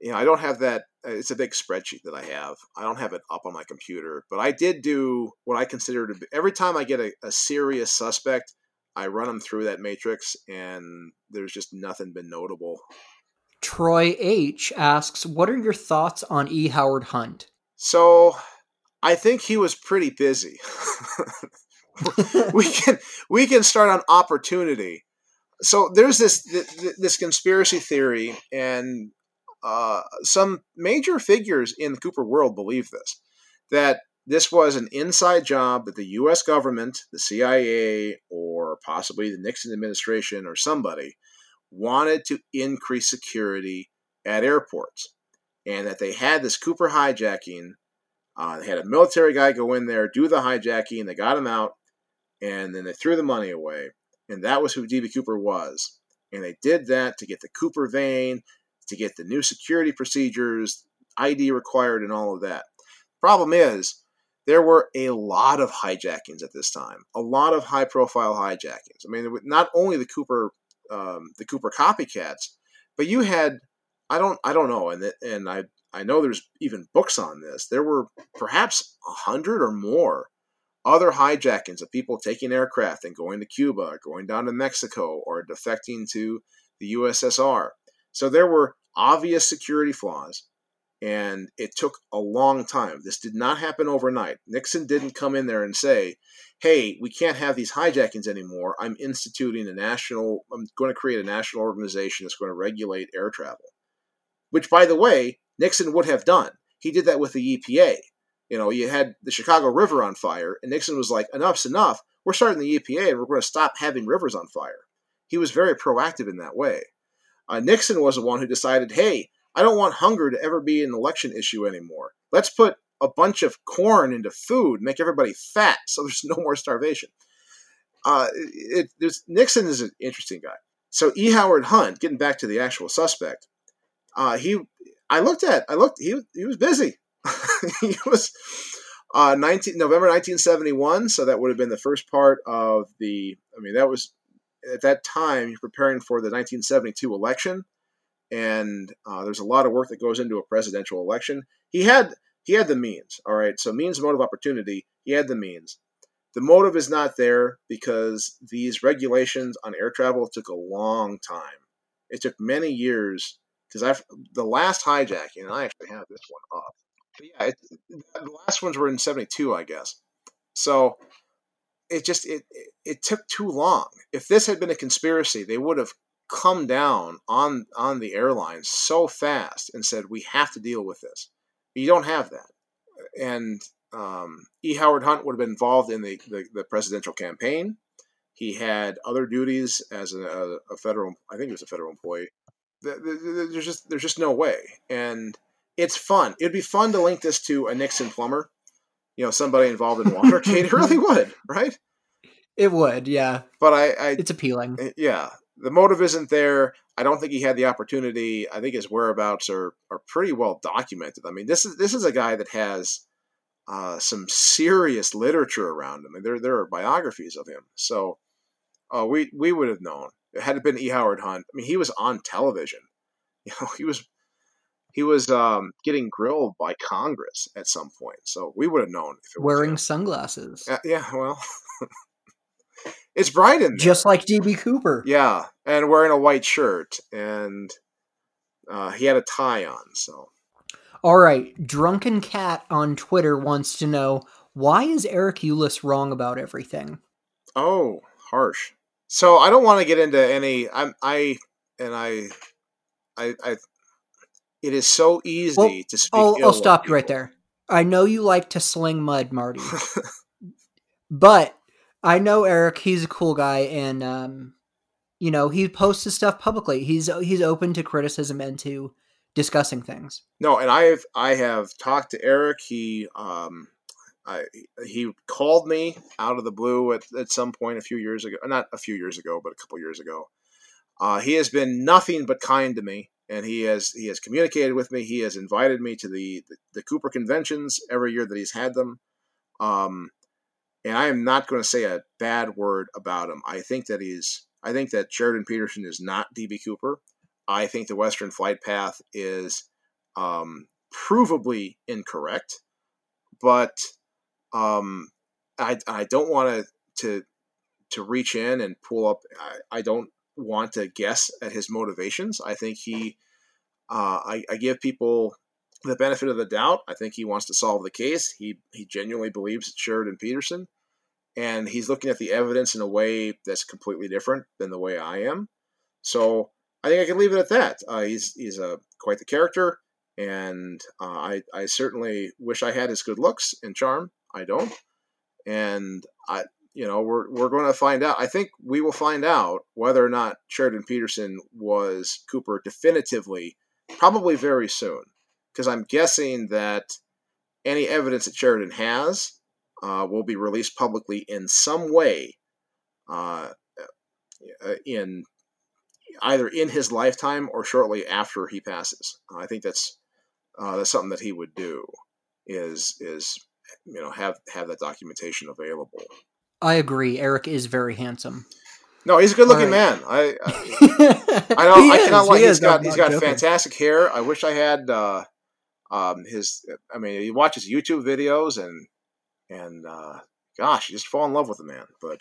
You know, I don't have that. Uh, it's a big spreadsheet that I have. I don't have it up on my computer, but I did do what I consider to be every time I get a, a serious suspect, I run them through that matrix, and there's just nothing been notable. Troy H asks, "What are your thoughts on E. Howard Hunt?" So, I think he was pretty busy. we can we can start on opportunity. So there's this this conspiracy theory, and uh, some major figures in the Cooper world believe this that this was an inside job that the U.S. government, the CIA, or possibly the Nixon administration or somebody wanted to increase security at airports, and that they had this Cooper hijacking. Uh, they had a military guy go in there, do the hijacking, they got him out, and then they threw the money away. And that was who DB Cooper was. And they did that to get the Cooper vane, to get the new security procedures, ID required, and all of that. Problem is, there were a lot of hijackings at this time, a lot of high-profile hijackings. I mean, not only the Cooper, um, the Cooper copycats, but you had, I don't, I don't know, and and I, I know there's even books on this. There were perhaps a hundred or more other hijackings of people taking aircraft and going to Cuba, going down to Mexico, or defecting to the USSR. So there were obvious security flaws, and it took a long time. This did not happen overnight. Nixon didn't come in there and say, hey, we can't have these hijackings anymore. I'm instituting a national, I'm going to create a national organization that's going to regulate air travel. Which, by the way, Nixon would have done. He did that with the EPA. You know, you had the Chicago River on fire, and Nixon was like, enough's enough. We're starting the EPA, and we're going to stop having rivers on fire. He was very proactive in that way. Uh, Nixon was the one who decided, hey, I don't want hunger to ever be an election issue anymore. Let's put a bunch of corn into food, make everybody fat, so there's no more starvation. Uh, it, Nixon is an interesting guy. So E. Howard Hunt, getting back to the actual suspect, uh, he I looked at I looked he he was busy. he was uh, 19 November 1971, so that would have been the first part of the. I mean, that was at that time you're preparing for the 1972 election, and uh, there's a lot of work that goes into a presidential election. He had he had the means. All right, so means, motive, opportunity. He had the means. The motive is not there because these regulations on air travel took a long time. It took many years because I've the last hijacking, and I actually have this one up yeah, it, the last ones were in '72, I guess. So it just it, it it took too long. If this had been a conspiracy, they would have come down on on the airlines so fast and said we have to deal with this. You don't have that, and um, E. Howard Hunt would have been involved in the, the, the presidential campaign. He had other duties as a, a, federal, I think he was a federal employee. There's just there's just no way, and it's fun. It'd be fun to link this to a Nixon plumber, you know, somebody involved in Watergate. it really would, right? It would, yeah. But I, I, it's appealing. Eh, yeah, the motive isn't there. I don't think he had the opportunity. I think his whereabouts are are pretty well documented. I mean, this is this is a guy that has uh, some serious literature around him, and there there are biographies of him. So uh, we we would have known. It had it been E. Howard Hunt. I mean, he was on television. You know, he was he was um, getting grilled by Congress at some point. So we would have known if it wearing was sunglasses. Uh, yeah, well, it's bright in there. just like DB Cooper. Yeah, and wearing a white shirt, and uh, he had a tie on. So, all right, drunken cat on Twitter wants to know why is Eric Ulis wrong about everything? Oh, harsh. So I don't want to get into any. I'm I and I, I I it is so easy well, to speak. I'll, I'll stop you right there. I know you like to sling mud, Marty, but I know Eric. He's a cool guy, and um, you know he posts his stuff publicly. He's he's open to criticism and to discussing things. No, and I have I have talked to Eric. He um, I, he called me out of the blue at, at some point a few years ago. Not a few years ago, but a couple years ago. Uh, he has been nothing but kind to me, and he has he has communicated with me. He has invited me to the the, the Cooper conventions every year that he's had them. Um, and I am not going to say a bad word about him. I think that he's I think that Sheridan Peterson is not DB Cooper. I think the Western Flight Path is um, provably incorrect, but um, I I don't want to to to reach in and pull up. I, I don't want to guess at his motivations. I think he, uh, I, I give people the benefit of the doubt. I think he wants to solve the case. He he genuinely believes it's Sheridan Peterson, and he's looking at the evidence in a way that's completely different than the way I am. So I think I can leave it at that. Uh, he's he's a quite the character, and uh, I I certainly wish I had his good looks and charm. I don't, and I you know, we're we're going to find out. I think we will find out whether or not Sheridan Peterson was Cooper definitively, probably very soon, because I'm guessing that any evidence that Sheridan has uh, will be released publicly in some way, uh, uh in either in his lifetime or shortly after he passes. I think that's uh, that's something that he would do. Is is you know have have that documentation available. I agree. Eric is very handsome. No, he's a good-looking right. man. I, I, I don't. I cannot like. He he's got. He's got joking. fantastic hair. I wish I had uh, um, his. I mean, he watches YouTube videos and and uh, gosh, you just fall in love with the man. But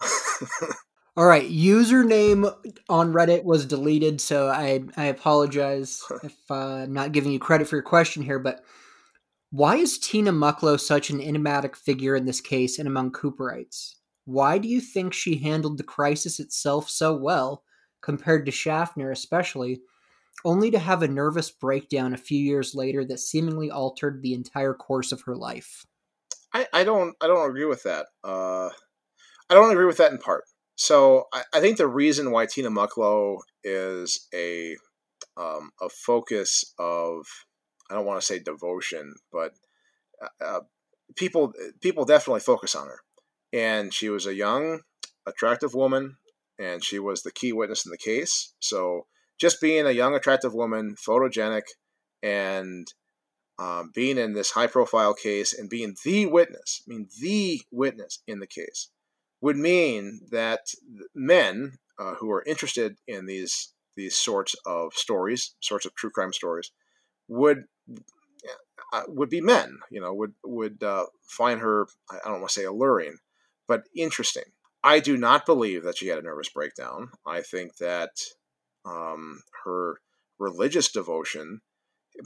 all right, username on Reddit was deleted, so I I apologize if uh, I'm not giving you credit for your question here, but why is Tina Mucklow such an enigmatic figure in this case and among Cooperites? Why do you think she handled the crisis itself so well, compared to Schaffner especially, only to have a nervous breakdown a few years later that seemingly altered the entire course of her life? I, I don't I don't agree with that. Uh, I don't agree with that in part. So I, I think the reason why Tina Mucklow is a um, a focus of I don't want to say devotion, but uh, uh, people people definitely focus on her. And she was a young, attractive woman, and she was the key witness in the case. So just being a young, attractive woman, photogenic, and um, being in this high profile case and being the witness, I mean, the witness in the case, would mean that men uh, who are interested in these these sorts of stories, sorts of true crime stories, would would be men. You know, would would uh, find her I don't want to say alluring, but interesting. I do not believe that she had a nervous breakdown. I think that um, her religious devotion.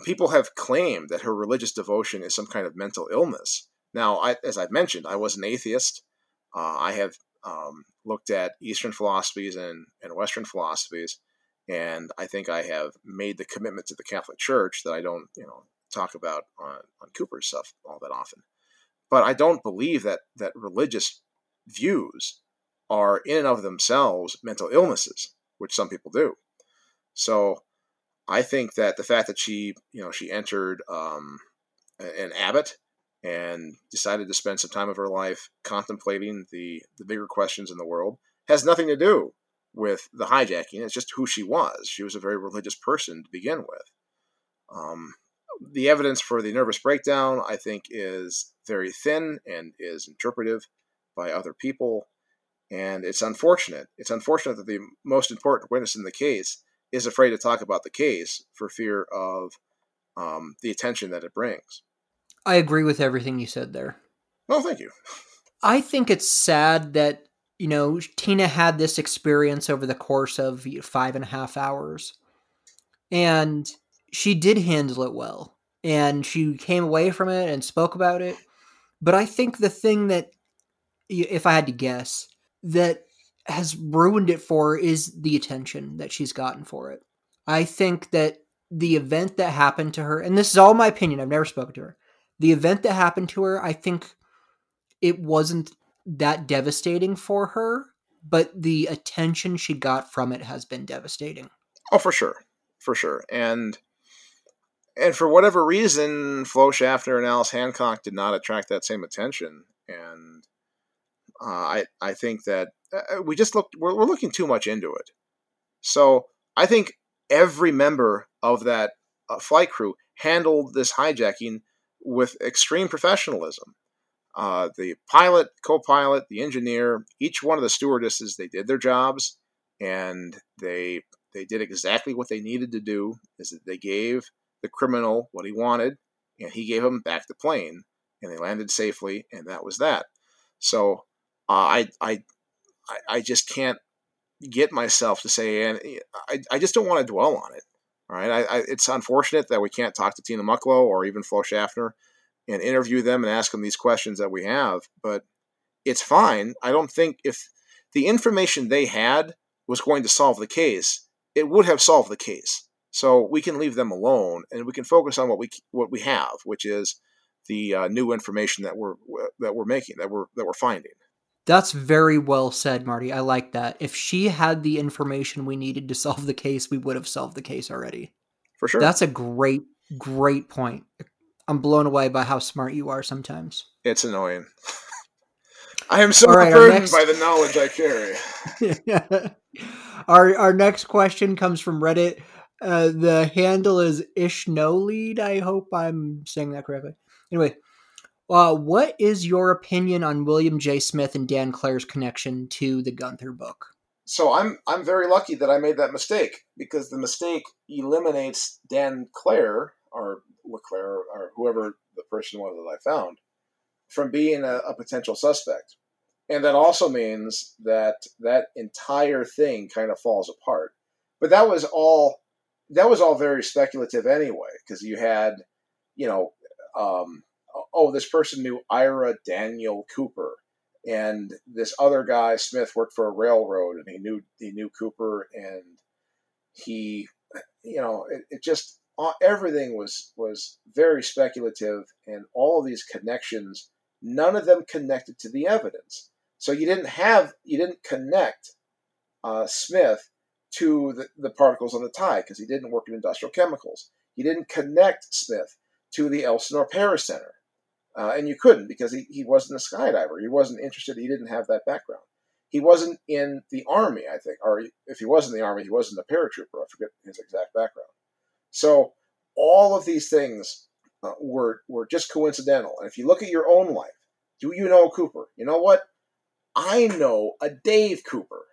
People have claimed that her religious devotion is some kind of mental illness. Now, I, as I've mentioned, I was an atheist. Uh, I have um, looked at Eastern philosophies and, and Western philosophies, and I think I have made the commitment to the Catholic Church that I don't, you know, talk about on, on Cooper's stuff all that often. But I don't believe that that religious views are in and of themselves mental illnesses, which some people do. So I think that the fact that she, you know, she entered um, an abbot and decided to spend some time of her life contemplating the the bigger questions in the world has nothing to do with the hijacking. It's just who she was. She was a very religious person to begin with. Um, the evidence for the nervous breakdown, I think, is very thin and is interpretive by other people. And it's unfortunate. It's unfortunate that the most important witness in the case is afraid to talk about the case for fear of um, the attention that it brings. I agree with everything you said there. Oh, thank you. I think it's sad that, you know, Tina had this experience over the course of five and a half hours. And she did handle it well and she came away from it and spoke about it. But I think the thing that, if I had to guess, that has ruined it for is the attention that she's gotten for it. I think that the event that happened to her, and this is all my opinion, I've never spoken to her, the event that happened to her, I think it wasn't that devastating for her, but the attention she got from it has been devastating. Oh, for sure, for sure, and and for whatever reason, Flo Schaffner and Alice Hancock did not attract that same attention, and uh, I I think that uh, we just looked we're, we're looking too much into it. So I think every member of that uh, flight crew handled this hijacking with extreme professionalism. Uh, the pilot, co-pilot, the engineer, each one of the stewardesses, they did their jobs, and they they did exactly what they needed to do. Is that they gave the criminal what he wanted, and he gave him back the plane, and they landed safely, and that was that. So uh, I I I just can't get myself to say, and I, I just don't want to dwell on it. All right, I, I, it's unfortunate that we can't talk to Tina Mucklow or even Flo Schaffner and interview them and ask them these questions that we have, but it's fine. I don't think if the information they had was going to solve the case, it would have solved the case. So we can leave them alone and we can focus on what we what we have, which is the uh, new information that we're that we're making that we're that we're finding. That's very well said, Marty. I like that. If she had the information we needed to solve the case, we would have solved the case already. For sure. That's a great, great point. I'm blown away by how smart you are sometimes. It's annoying. I am so right, burdened next... by the knowledge I carry. our our next question comes from Reddit. Uh, the handle is Ishnolead. I hope I'm saying that correctly. Anyway, uh, what is your opinion on William J. Smith and Dan Clare's connection to the Gunther book? So I'm I'm very lucky that I made that mistake because the mistake eliminates Dan Clare or Leclaire or whoever the person was that I found from being a, a potential suspect, and that also means that that entire thing kind of falls apart. But that was all that was all very speculative anyway because you had you know um, oh, this person knew Ira Daniel Cooper, and this other guy Smith worked for a railroad, and he knew he knew Cooper, and he, you know, it, it just everything was was very speculative, and all of these connections, none of them connected to the evidence. So you didn't have you didn't connect uh, Smith to the, the particles on the tie because he didn't work in industrial chemicals. You didn't connect Smith to the Elsinore Paris Center uh, and you couldn't because he, he wasn't a skydiver. He wasn't interested. He didn't have that background. He wasn't in the army, I think, or if he was in the army, he wasn't a paratrooper. I forget his exact background. So all of these things uh, were were just coincidental. And if you look at your own life, do you know Cooper? You know what? I know a Dave Cooper,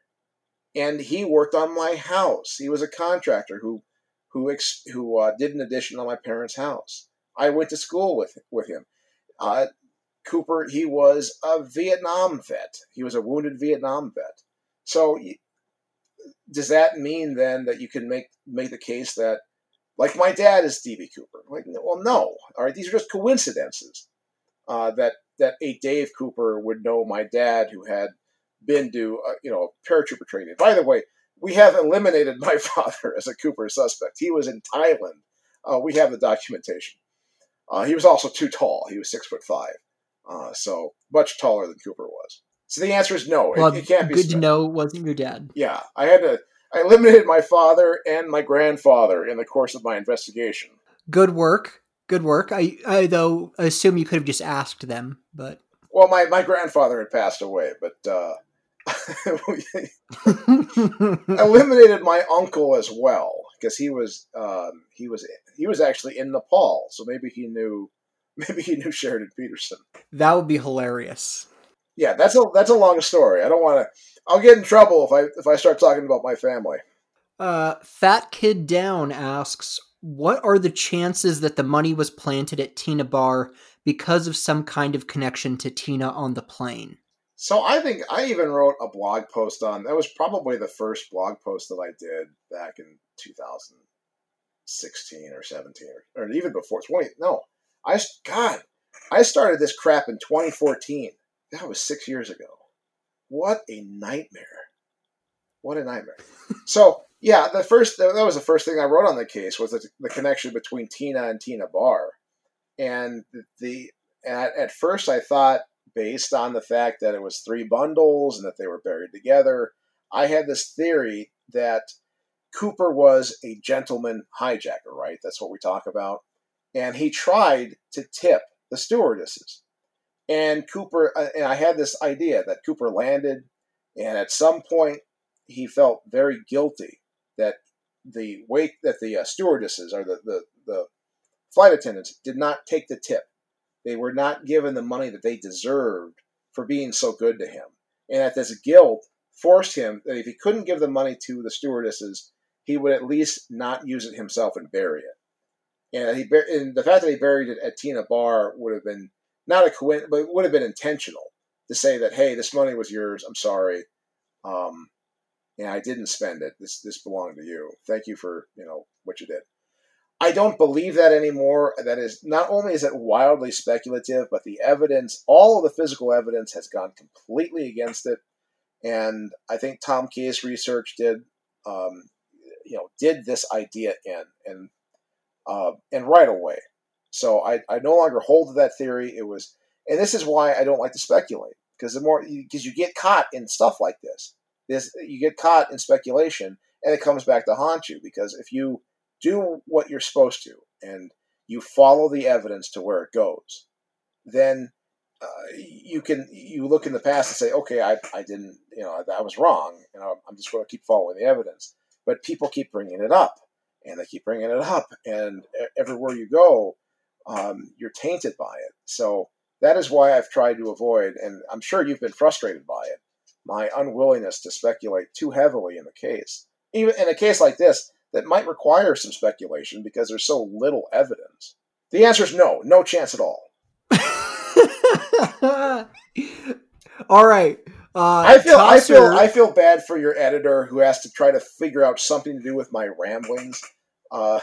and he worked on my house. He was a contractor who who ex, who uh, did an addition on my parents' house. I went to school with with him. Uh, Cooper, he was a Vietnam vet. He was a wounded Vietnam vet. So, does that mean then that you can make make the case that, like my dad is Stevie Cooper? Like, well, no. All right, these are just coincidences. Uh, that that a Dave Cooper would know my dad, who had been to uh, you know paratrooper training. By the way, we have eliminated my father as a Cooper suspect. He was in Thailand. Uh, we have the documentation. Uh, he was also too tall. He was six foot five, uh, so much taller than Cooper was. So the answer is no. Well, it, it can't be. Good to know wasn't your dad. Yeah, I had to. I eliminated my father and my grandfather in the course of my investigation. Good work. Good work. I, I though assume you could have just asked them, but well, my, my grandfather had passed away, but uh, eliminated my uncle as well because he was um, he was he was actually in Nepal, so maybe he knew maybe he knew Sheridan Peterson. That would be hilarious. Yeah, that's a that's a long story. I don't want to. I'll get in trouble if I if I start talking about my family. Uh, Fat Kid Down asks, "What are the chances that the money was planted at Tena Bar because of some kind of connection to Tina on the plane?" So I think I even wrote a blog post on that was probably the first blog post that I did back in 2016 or 17 or, or even before 20. No, I, God, I started this crap in 2014. That was six years ago. What a nightmare. What a nightmare. so, yeah, the first, that was the first thing I wrote on the case was the, the connection between Tina and Tena Bar. And the at, at first I thought, based on the fact that it was three bundles and that they were buried together, I had this theory that Cooper was a gentleman hijacker, right? That's what we talk about. And he tried to tip the stewardesses. And Cooper, uh, and I had this idea that Cooper landed, and at some point he felt very guilty that the wait that the uh, stewardesses or the, the, the flight attendants did not take the tip. They were not given the money that they deserved for being so good to him. And that this guilt forced him that if he couldn't give the money to the stewardesses, he would at least not use it himself and bury it. And he and the fact that he buried it at Tena Bar would have been not a coincidence, but it would have been intentional to say that, hey, this money was yours. I'm sorry. Um, and I didn't spend it. This this belonged to you. Thank you for you know what you did. I don't believe that anymore. That is not only is it wildly speculative, but the evidence, all of the physical evidence, has gone completely against it. And I think Tom Kaye's research did, um, you know, did this idea in and uh, and right away. So I, I no longer hold to that theory. It was, and this is why I don't like to speculate because the more because you get caught in stuff like this, this you get caught in speculation, and it comes back to haunt you because if you do what you're supposed to and you follow the evidence to where it goes, then uh, you can you look in the past and say, okay, I, I didn't, you know, I was wrong. You know, I'm just going to keep following the evidence. But people keep bringing it up, and they keep bringing it up, and everywhere you go, um, you're tainted by it. So that is why I've tried to avoid, and I'm sure you've been frustrated by it, my unwillingness to speculate too heavily in the case. Even in a case like this, that might require some speculation because there's so little evidence. The answer is no, no chance at all. all right. Uh, I feel Tosser... I feel I feel bad for your editor who has to try to figure out something to do with my ramblings. Uh,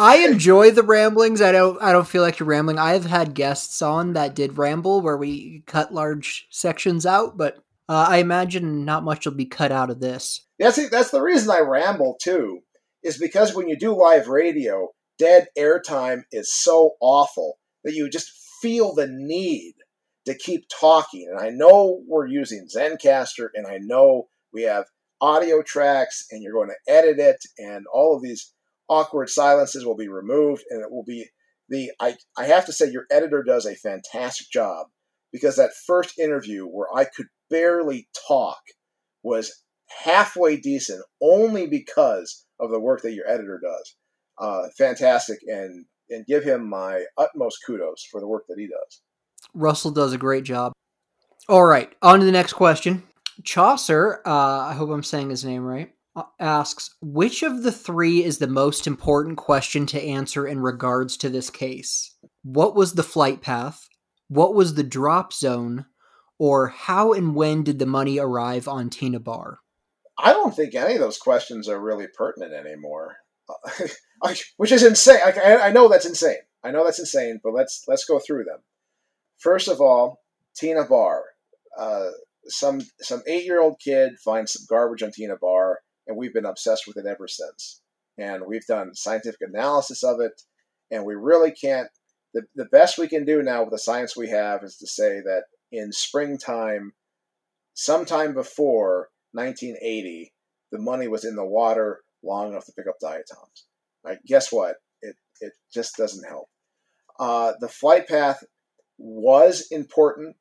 I enjoy the ramblings. I don't. I don't feel like you're rambling. I've had guests on that did ramble where we cut large sections out, but uh, I imagine not much will be cut out of this. Yeah, see, that's the reason I ramble too, is because when you do live radio, dead airtime is so awful that you just feel the need to keep talking. And I know we're using Zencastr, and I know we have audio tracks, and you're going to edit it, and all of these awkward silences will be removed, and it will be the. I I have to say, your editor does a fantastic job because that first interview where I could barely talk was halfway decent only because of the work that your editor does. Uh, fantastic, and and give him my utmost kudos for the work that he does. Russell does a great job. All right, on to the next question. Chaucer, uh, I hope I'm saying his name right, asks Which of the three is the most important question to answer in regards to this case? What was the flight path? What was the drop zone? Or how and when did the money arrive on Tena Bar? I don't think any of those questions are really pertinent anymore, which is insane. I, I know that's insane. I know that's insane, but let's let's go through them. First of all, Tena Bar. Uh, some some eight year old kid finds some garbage on Tena Bar, we've been obsessed with it ever since. And we've done scientific analysis of it, and we really can't. The, the best we can do now with the science we have is to say that in springtime, sometime before 1980, the money was in the water long enough to pick up diatoms. Right? Guess what? It, it just doesn't help. Uh, the flight path was important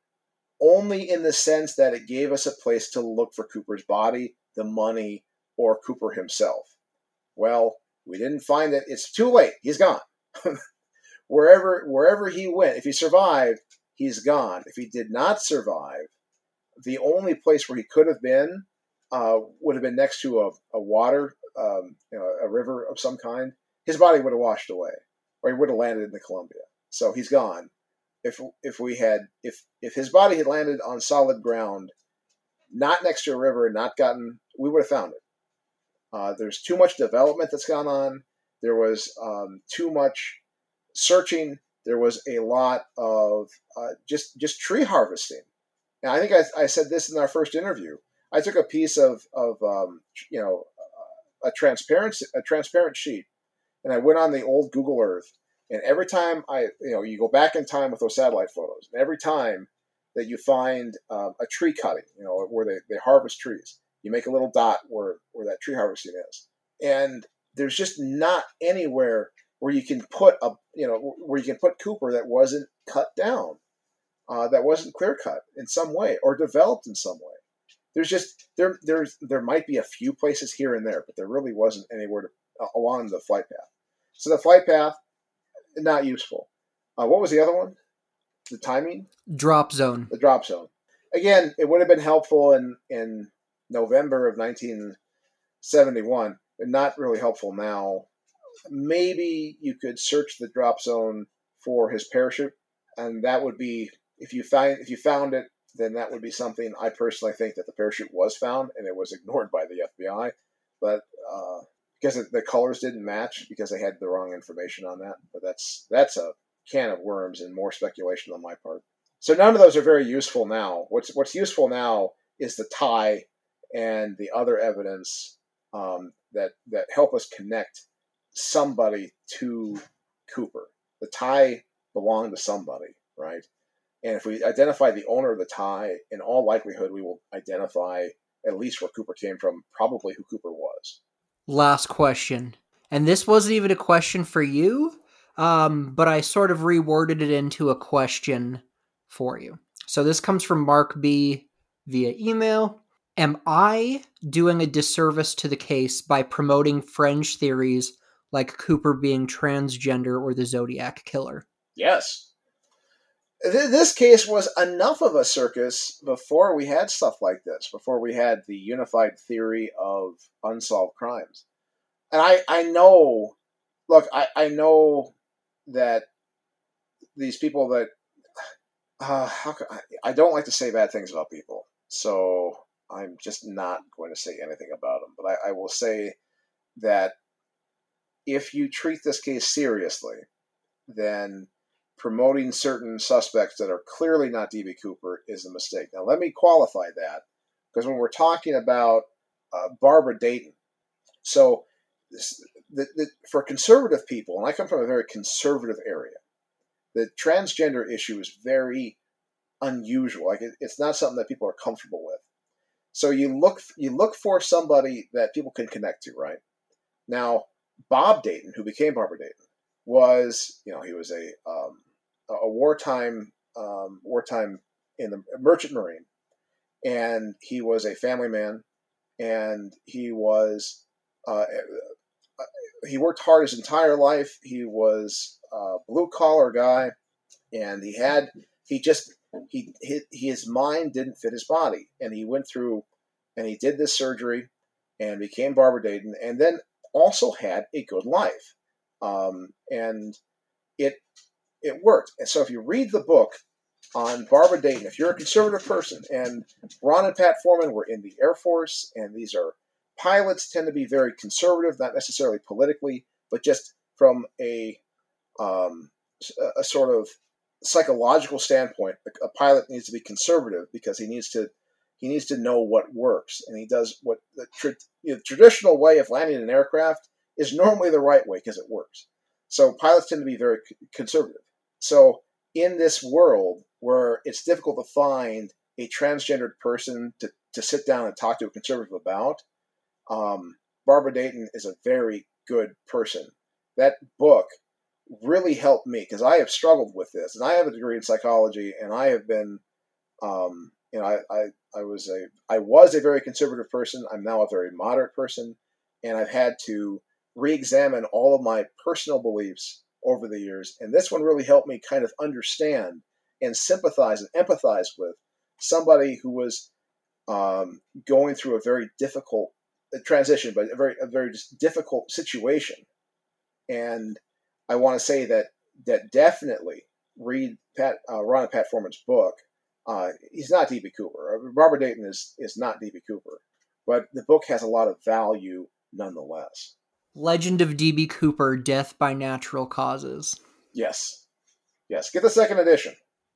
only in the sense that it gave us a place to look for Cooper's body, the money, or Cooper himself. Well, we didn't find it. It's too late. He's gone. wherever wherever he went, if he survived, he's gone. If he did not survive, the only place where he could have been uh, would have been next to a, a water, um, you know, a river of some kind. His body would have washed away, or he would have landed in the Columbia. So he's gone. If if we had if if his body had landed on solid ground, not next to a river, not gotten, we would have found it. Uh, there's too much development that's gone on. There was um, too much searching. There was a lot of uh, just just tree harvesting. And I think I, I said this in our first interview I took a piece of of um, you know a transparent a transparent sheet, and I went on the old Google Earth And every time I, you know, you go back in time with those satellite photos, and every time that you find um, a tree cutting, you know, where they, they harvest trees, you make a little dot where, where that tree harvesting is. And there's just not anywhere where you can put a, you know, where you can put Cooper that wasn't cut down, uh, that wasn't clear cut in some way or developed in some way. There's just there there's there might be a few places here and there, but there really wasn't anywhere to, uh, along the flight path. So the flight path not useful. Uh, what was the other one? The timing? Drop zone. The drop zone. Again, it would have been helpful in, in November of 1971, but not really helpful now. Maybe you could search the drop zone for his parachute, and that would be if you find if you found it, then that would be something. I personally think that the parachute was found and it was ignored by the FBI, but uh, because the colors didn't match because they had the wrong information on that. But that's that's a can of worms and more speculation on my part. So none of those are very useful now. What's what's useful now is the tie and the other evidence um, that that help us connect somebody to Cooper. The tie belonged to somebody, right? And if we identify the owner of the tie, in all likelihood, we will identify at least where Cooper came from, probably who Cooper was last question. And this wasn't even a question for you, um, but I sort of reworded it into a question for you. So this comes from Mark B via email. Am I doing a disservice to the case by promoting fringe theories like Cooper being transgender or the Zodiac killer? Yes. This case was enough of a circus before we had stuff like this, before we had the unified theory of unsolved crimes. And I, I know, look, I, I know that these people that, uh, how can, I, I don't like to say bad things about people. So I'm just not going to say anything about them. But I, I will say that if you treat this case seriously, then promoting certain suspects that are clearly not DB Cooper is a mistake. Now, let me qualify that because when we're talking about uh, Barbara Dayton, so this, the, the, for conservative people, and I come from a very conservative area, the transgender issue is very unusual. Like it, it's not something that people are comfortable with. So you look you look for somebody that people can connect to, right? Now, Bob Dayton, who became Barbara Dayton, was you know he was a um, a wartime um, wartime in the merchant marine, and he was a family man, and he was uh, he worked hard his entire life. He was a blue collar guy, and he had he just he his, mind didn't fit his body, and he went through and he did this surgery and became Barbara Dayton, and then also had a good life, um, and it it worked. And so if you read the book on Barbara Dayton, if you're a conservative person, and Ron and Pat Forman were in the Air Force, and these are pilots tend to be very conservative, not necessarily politically, but just from a um, a sort of psychological standpoint. A pilot needs to be conservative because he needs to he needs to know what works, and he does what the tra- you know, traditional way of landing an aircraft is normally the right way because it works. So pilots tend to be very conservative. So in this world where it's difficult to find a transgendered person to, to sit down and talk to a conservative about, um, Barbara Dayton is a very good person. That book really helped me because I have struggled with this, and I have a degree in psychology, and I have been, um, you know, I, I, I was a I was a very conservative person. I'm now a very moderate person, and I've had to re-examine all of my personal beliefs over the years. And this one really helped me kind of understand and sympathize and empathize with somebody who was um, going through a very difficult transition, but a very a very difficult situation. And I want to say that that definitely read Pat uh, Ron and Pat Forman's book. Uh, he's not DB Cooper. Uh, Robert Dayton is is not DB Cooper, but the book has a lot of value nonetheless. Legend of DB Cooper: Death by Natural Causes. Yes, yes. Get the second edition.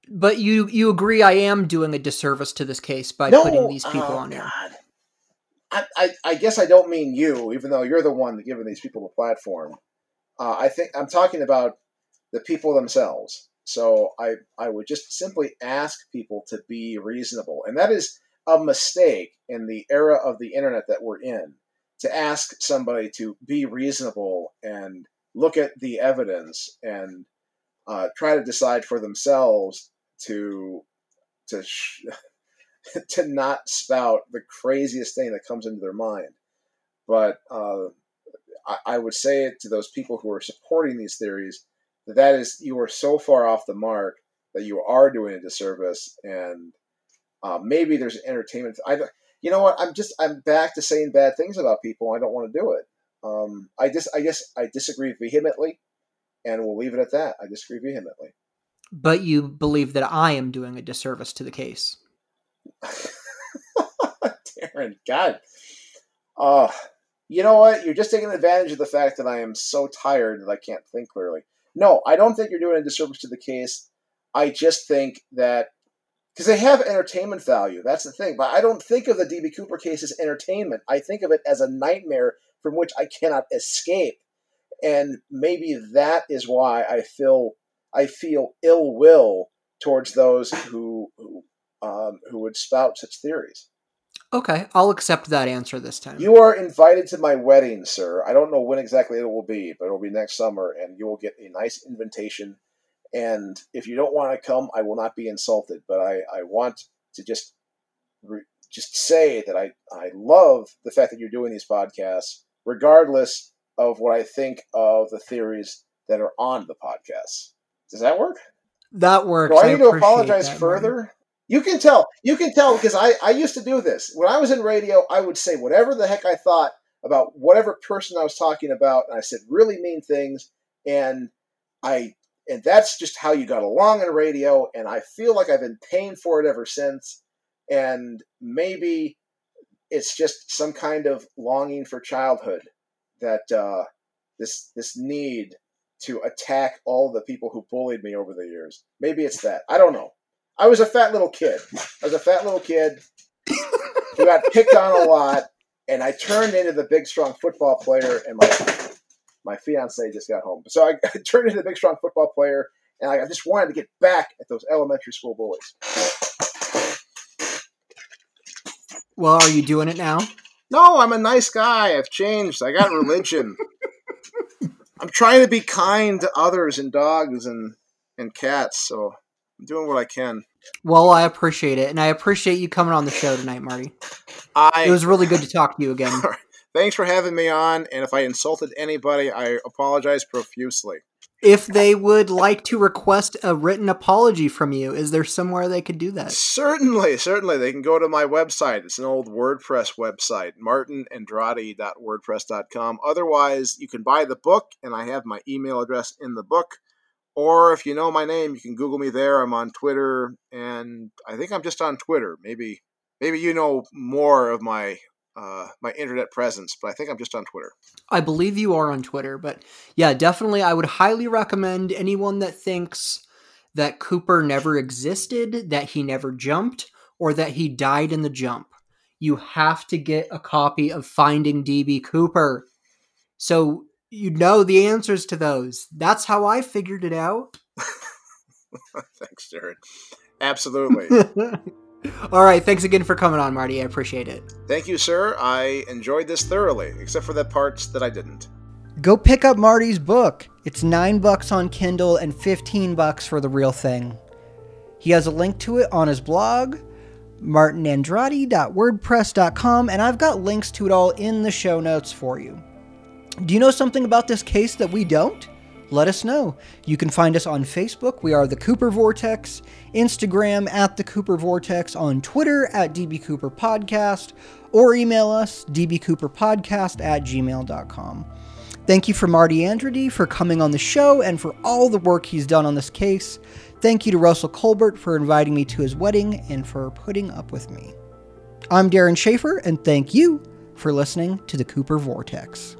But you you agree I am doing a disservice to this case by no, putting these people oh, on here. I, I, I, guess I don't mean you, even though you're the one giving these people a platform. Uh, I think I'm talking about the people themselves. So I, I would just simply ask people to be reasonable. And that is a mistake in the era of the internet that we're in to ask somebody to be reasonable and look at the evidence and uh, try to decide for themselves to to sh- to not spout the craziest thing that comes into their mind. But uh, I, I would say it to those people who are supporting these theories that that is you are so far off the mark that you are doing a disservice, and uh, maybe there's entertainment. I you know what? I'm just I'm back to saying bad things about people. I don't want to do it. Um, I just I guess I disagree vehemently, and we'll leave it at that. I disagree vehemently. But you believe that I am doing a disservice to the case. Darren, God. Uh, you know what? You're just taking advantage of the fact that I am so tired that I can't think clearly. No, I don't think you're doing a disservice to the case. I just think that because they have entertainment value. That's the thing. But I don't think of the DB Cooper case as entertainment. I think of it as a nightmare from which I cannot escape. And maybe that is why I feel I feel ill will towards those who who, um, who would spout such theories. Okay, I'll accept that answer this time. You are invited to my wedding, sir. I don't know when exactly it will be, but it will be next summer, and you will get a nice invitation. And if you don't want to come, I will not be insulted. But I, I want to just re- just say that I, I love the fact that you're doing these podcasts, regardless of what I think of the theories that are on the podcasts. Does that work? That works. Do I need I to apologize further? You can tell. You can tell because I, I used to do this. When I was in radio, I would say whatever the heck I thought about whatever person I was talking about, and I said really mean things, and I and that's just how you got along in radio, and I feel like I've been paying for it ever since. And maybe it's just some kind of longing for childhood that uh, this this need to attack all the people who bullied me over the years. Maybe it's that. I don't know. I was a fat little kid. I was a fat little kid who got picked on a lot, and I turned into the big, strong football player. And my my fiance just got home, so I, I turned into the big, strong football player, and I just wanted to get back at those elementary school bullies. Well, are you doing it now? No, I'm a nice guy. I've changed. I got religion. I'm trying to be kind to others and dogs and and cats. So I'm doing what I can. Well, I appreciate it, and I appreciate you coming on the show tonight, Marty. I It was really good to talk to you again. thanks for having me on. And if I insulted anybody, I apologize profusely. If they would like to request a written apology from you, is there somewhere they could do that? Certainly, certainly. They can go to my website. It's an old WordPress website, martinandrade.wordpress.com. Otherwise, you can buy the book, and I have my email address in the book. Or if you know my name, you can Google me there. I'm on Twitter, and I think I'm just on Twitter. Maybe, maybe you know more of my uh, my internet presence, but I think I'm just on Twitter. I believe you are on Twitter, but yeah, definitely, I would highly recommend anyone that thinks that Cooper never existed, that he never jumped, or that he died in the jump. You have to get a copy of Finding DB Cooper. So you know the answers to those. That's how I figured it out. Thanks, Jared. Absolutely. All right, thanks again for coming on, Marty. I appreciate it. Thank you, sir. I enjoyed this thoroughly, except for the parts that I didn't. Go pick up Marty's book. It's 9 bucks on Kindle and 15 bucks for the real thing. He has a link to it on his blog, martinandrade.wordpress.com, and I've got links to it all in the show notes for you. Do you know something about this case that we don't? Let us know. You can find us on Facebook. We are the Cooper Vortex, Instagram at the Cooper Vortex, on Twitter at DB Cooper Podcast, or email us dbcooperpodcast at gmail.com. Thank you for Marty Andrade for coming on the show and for all the work he's done on this case. Thank you to Russell Colbert for inviting me to his wedding and for putting up with me. I'm Darren Schaefer, and thank you for listening to the Cooper Vortex.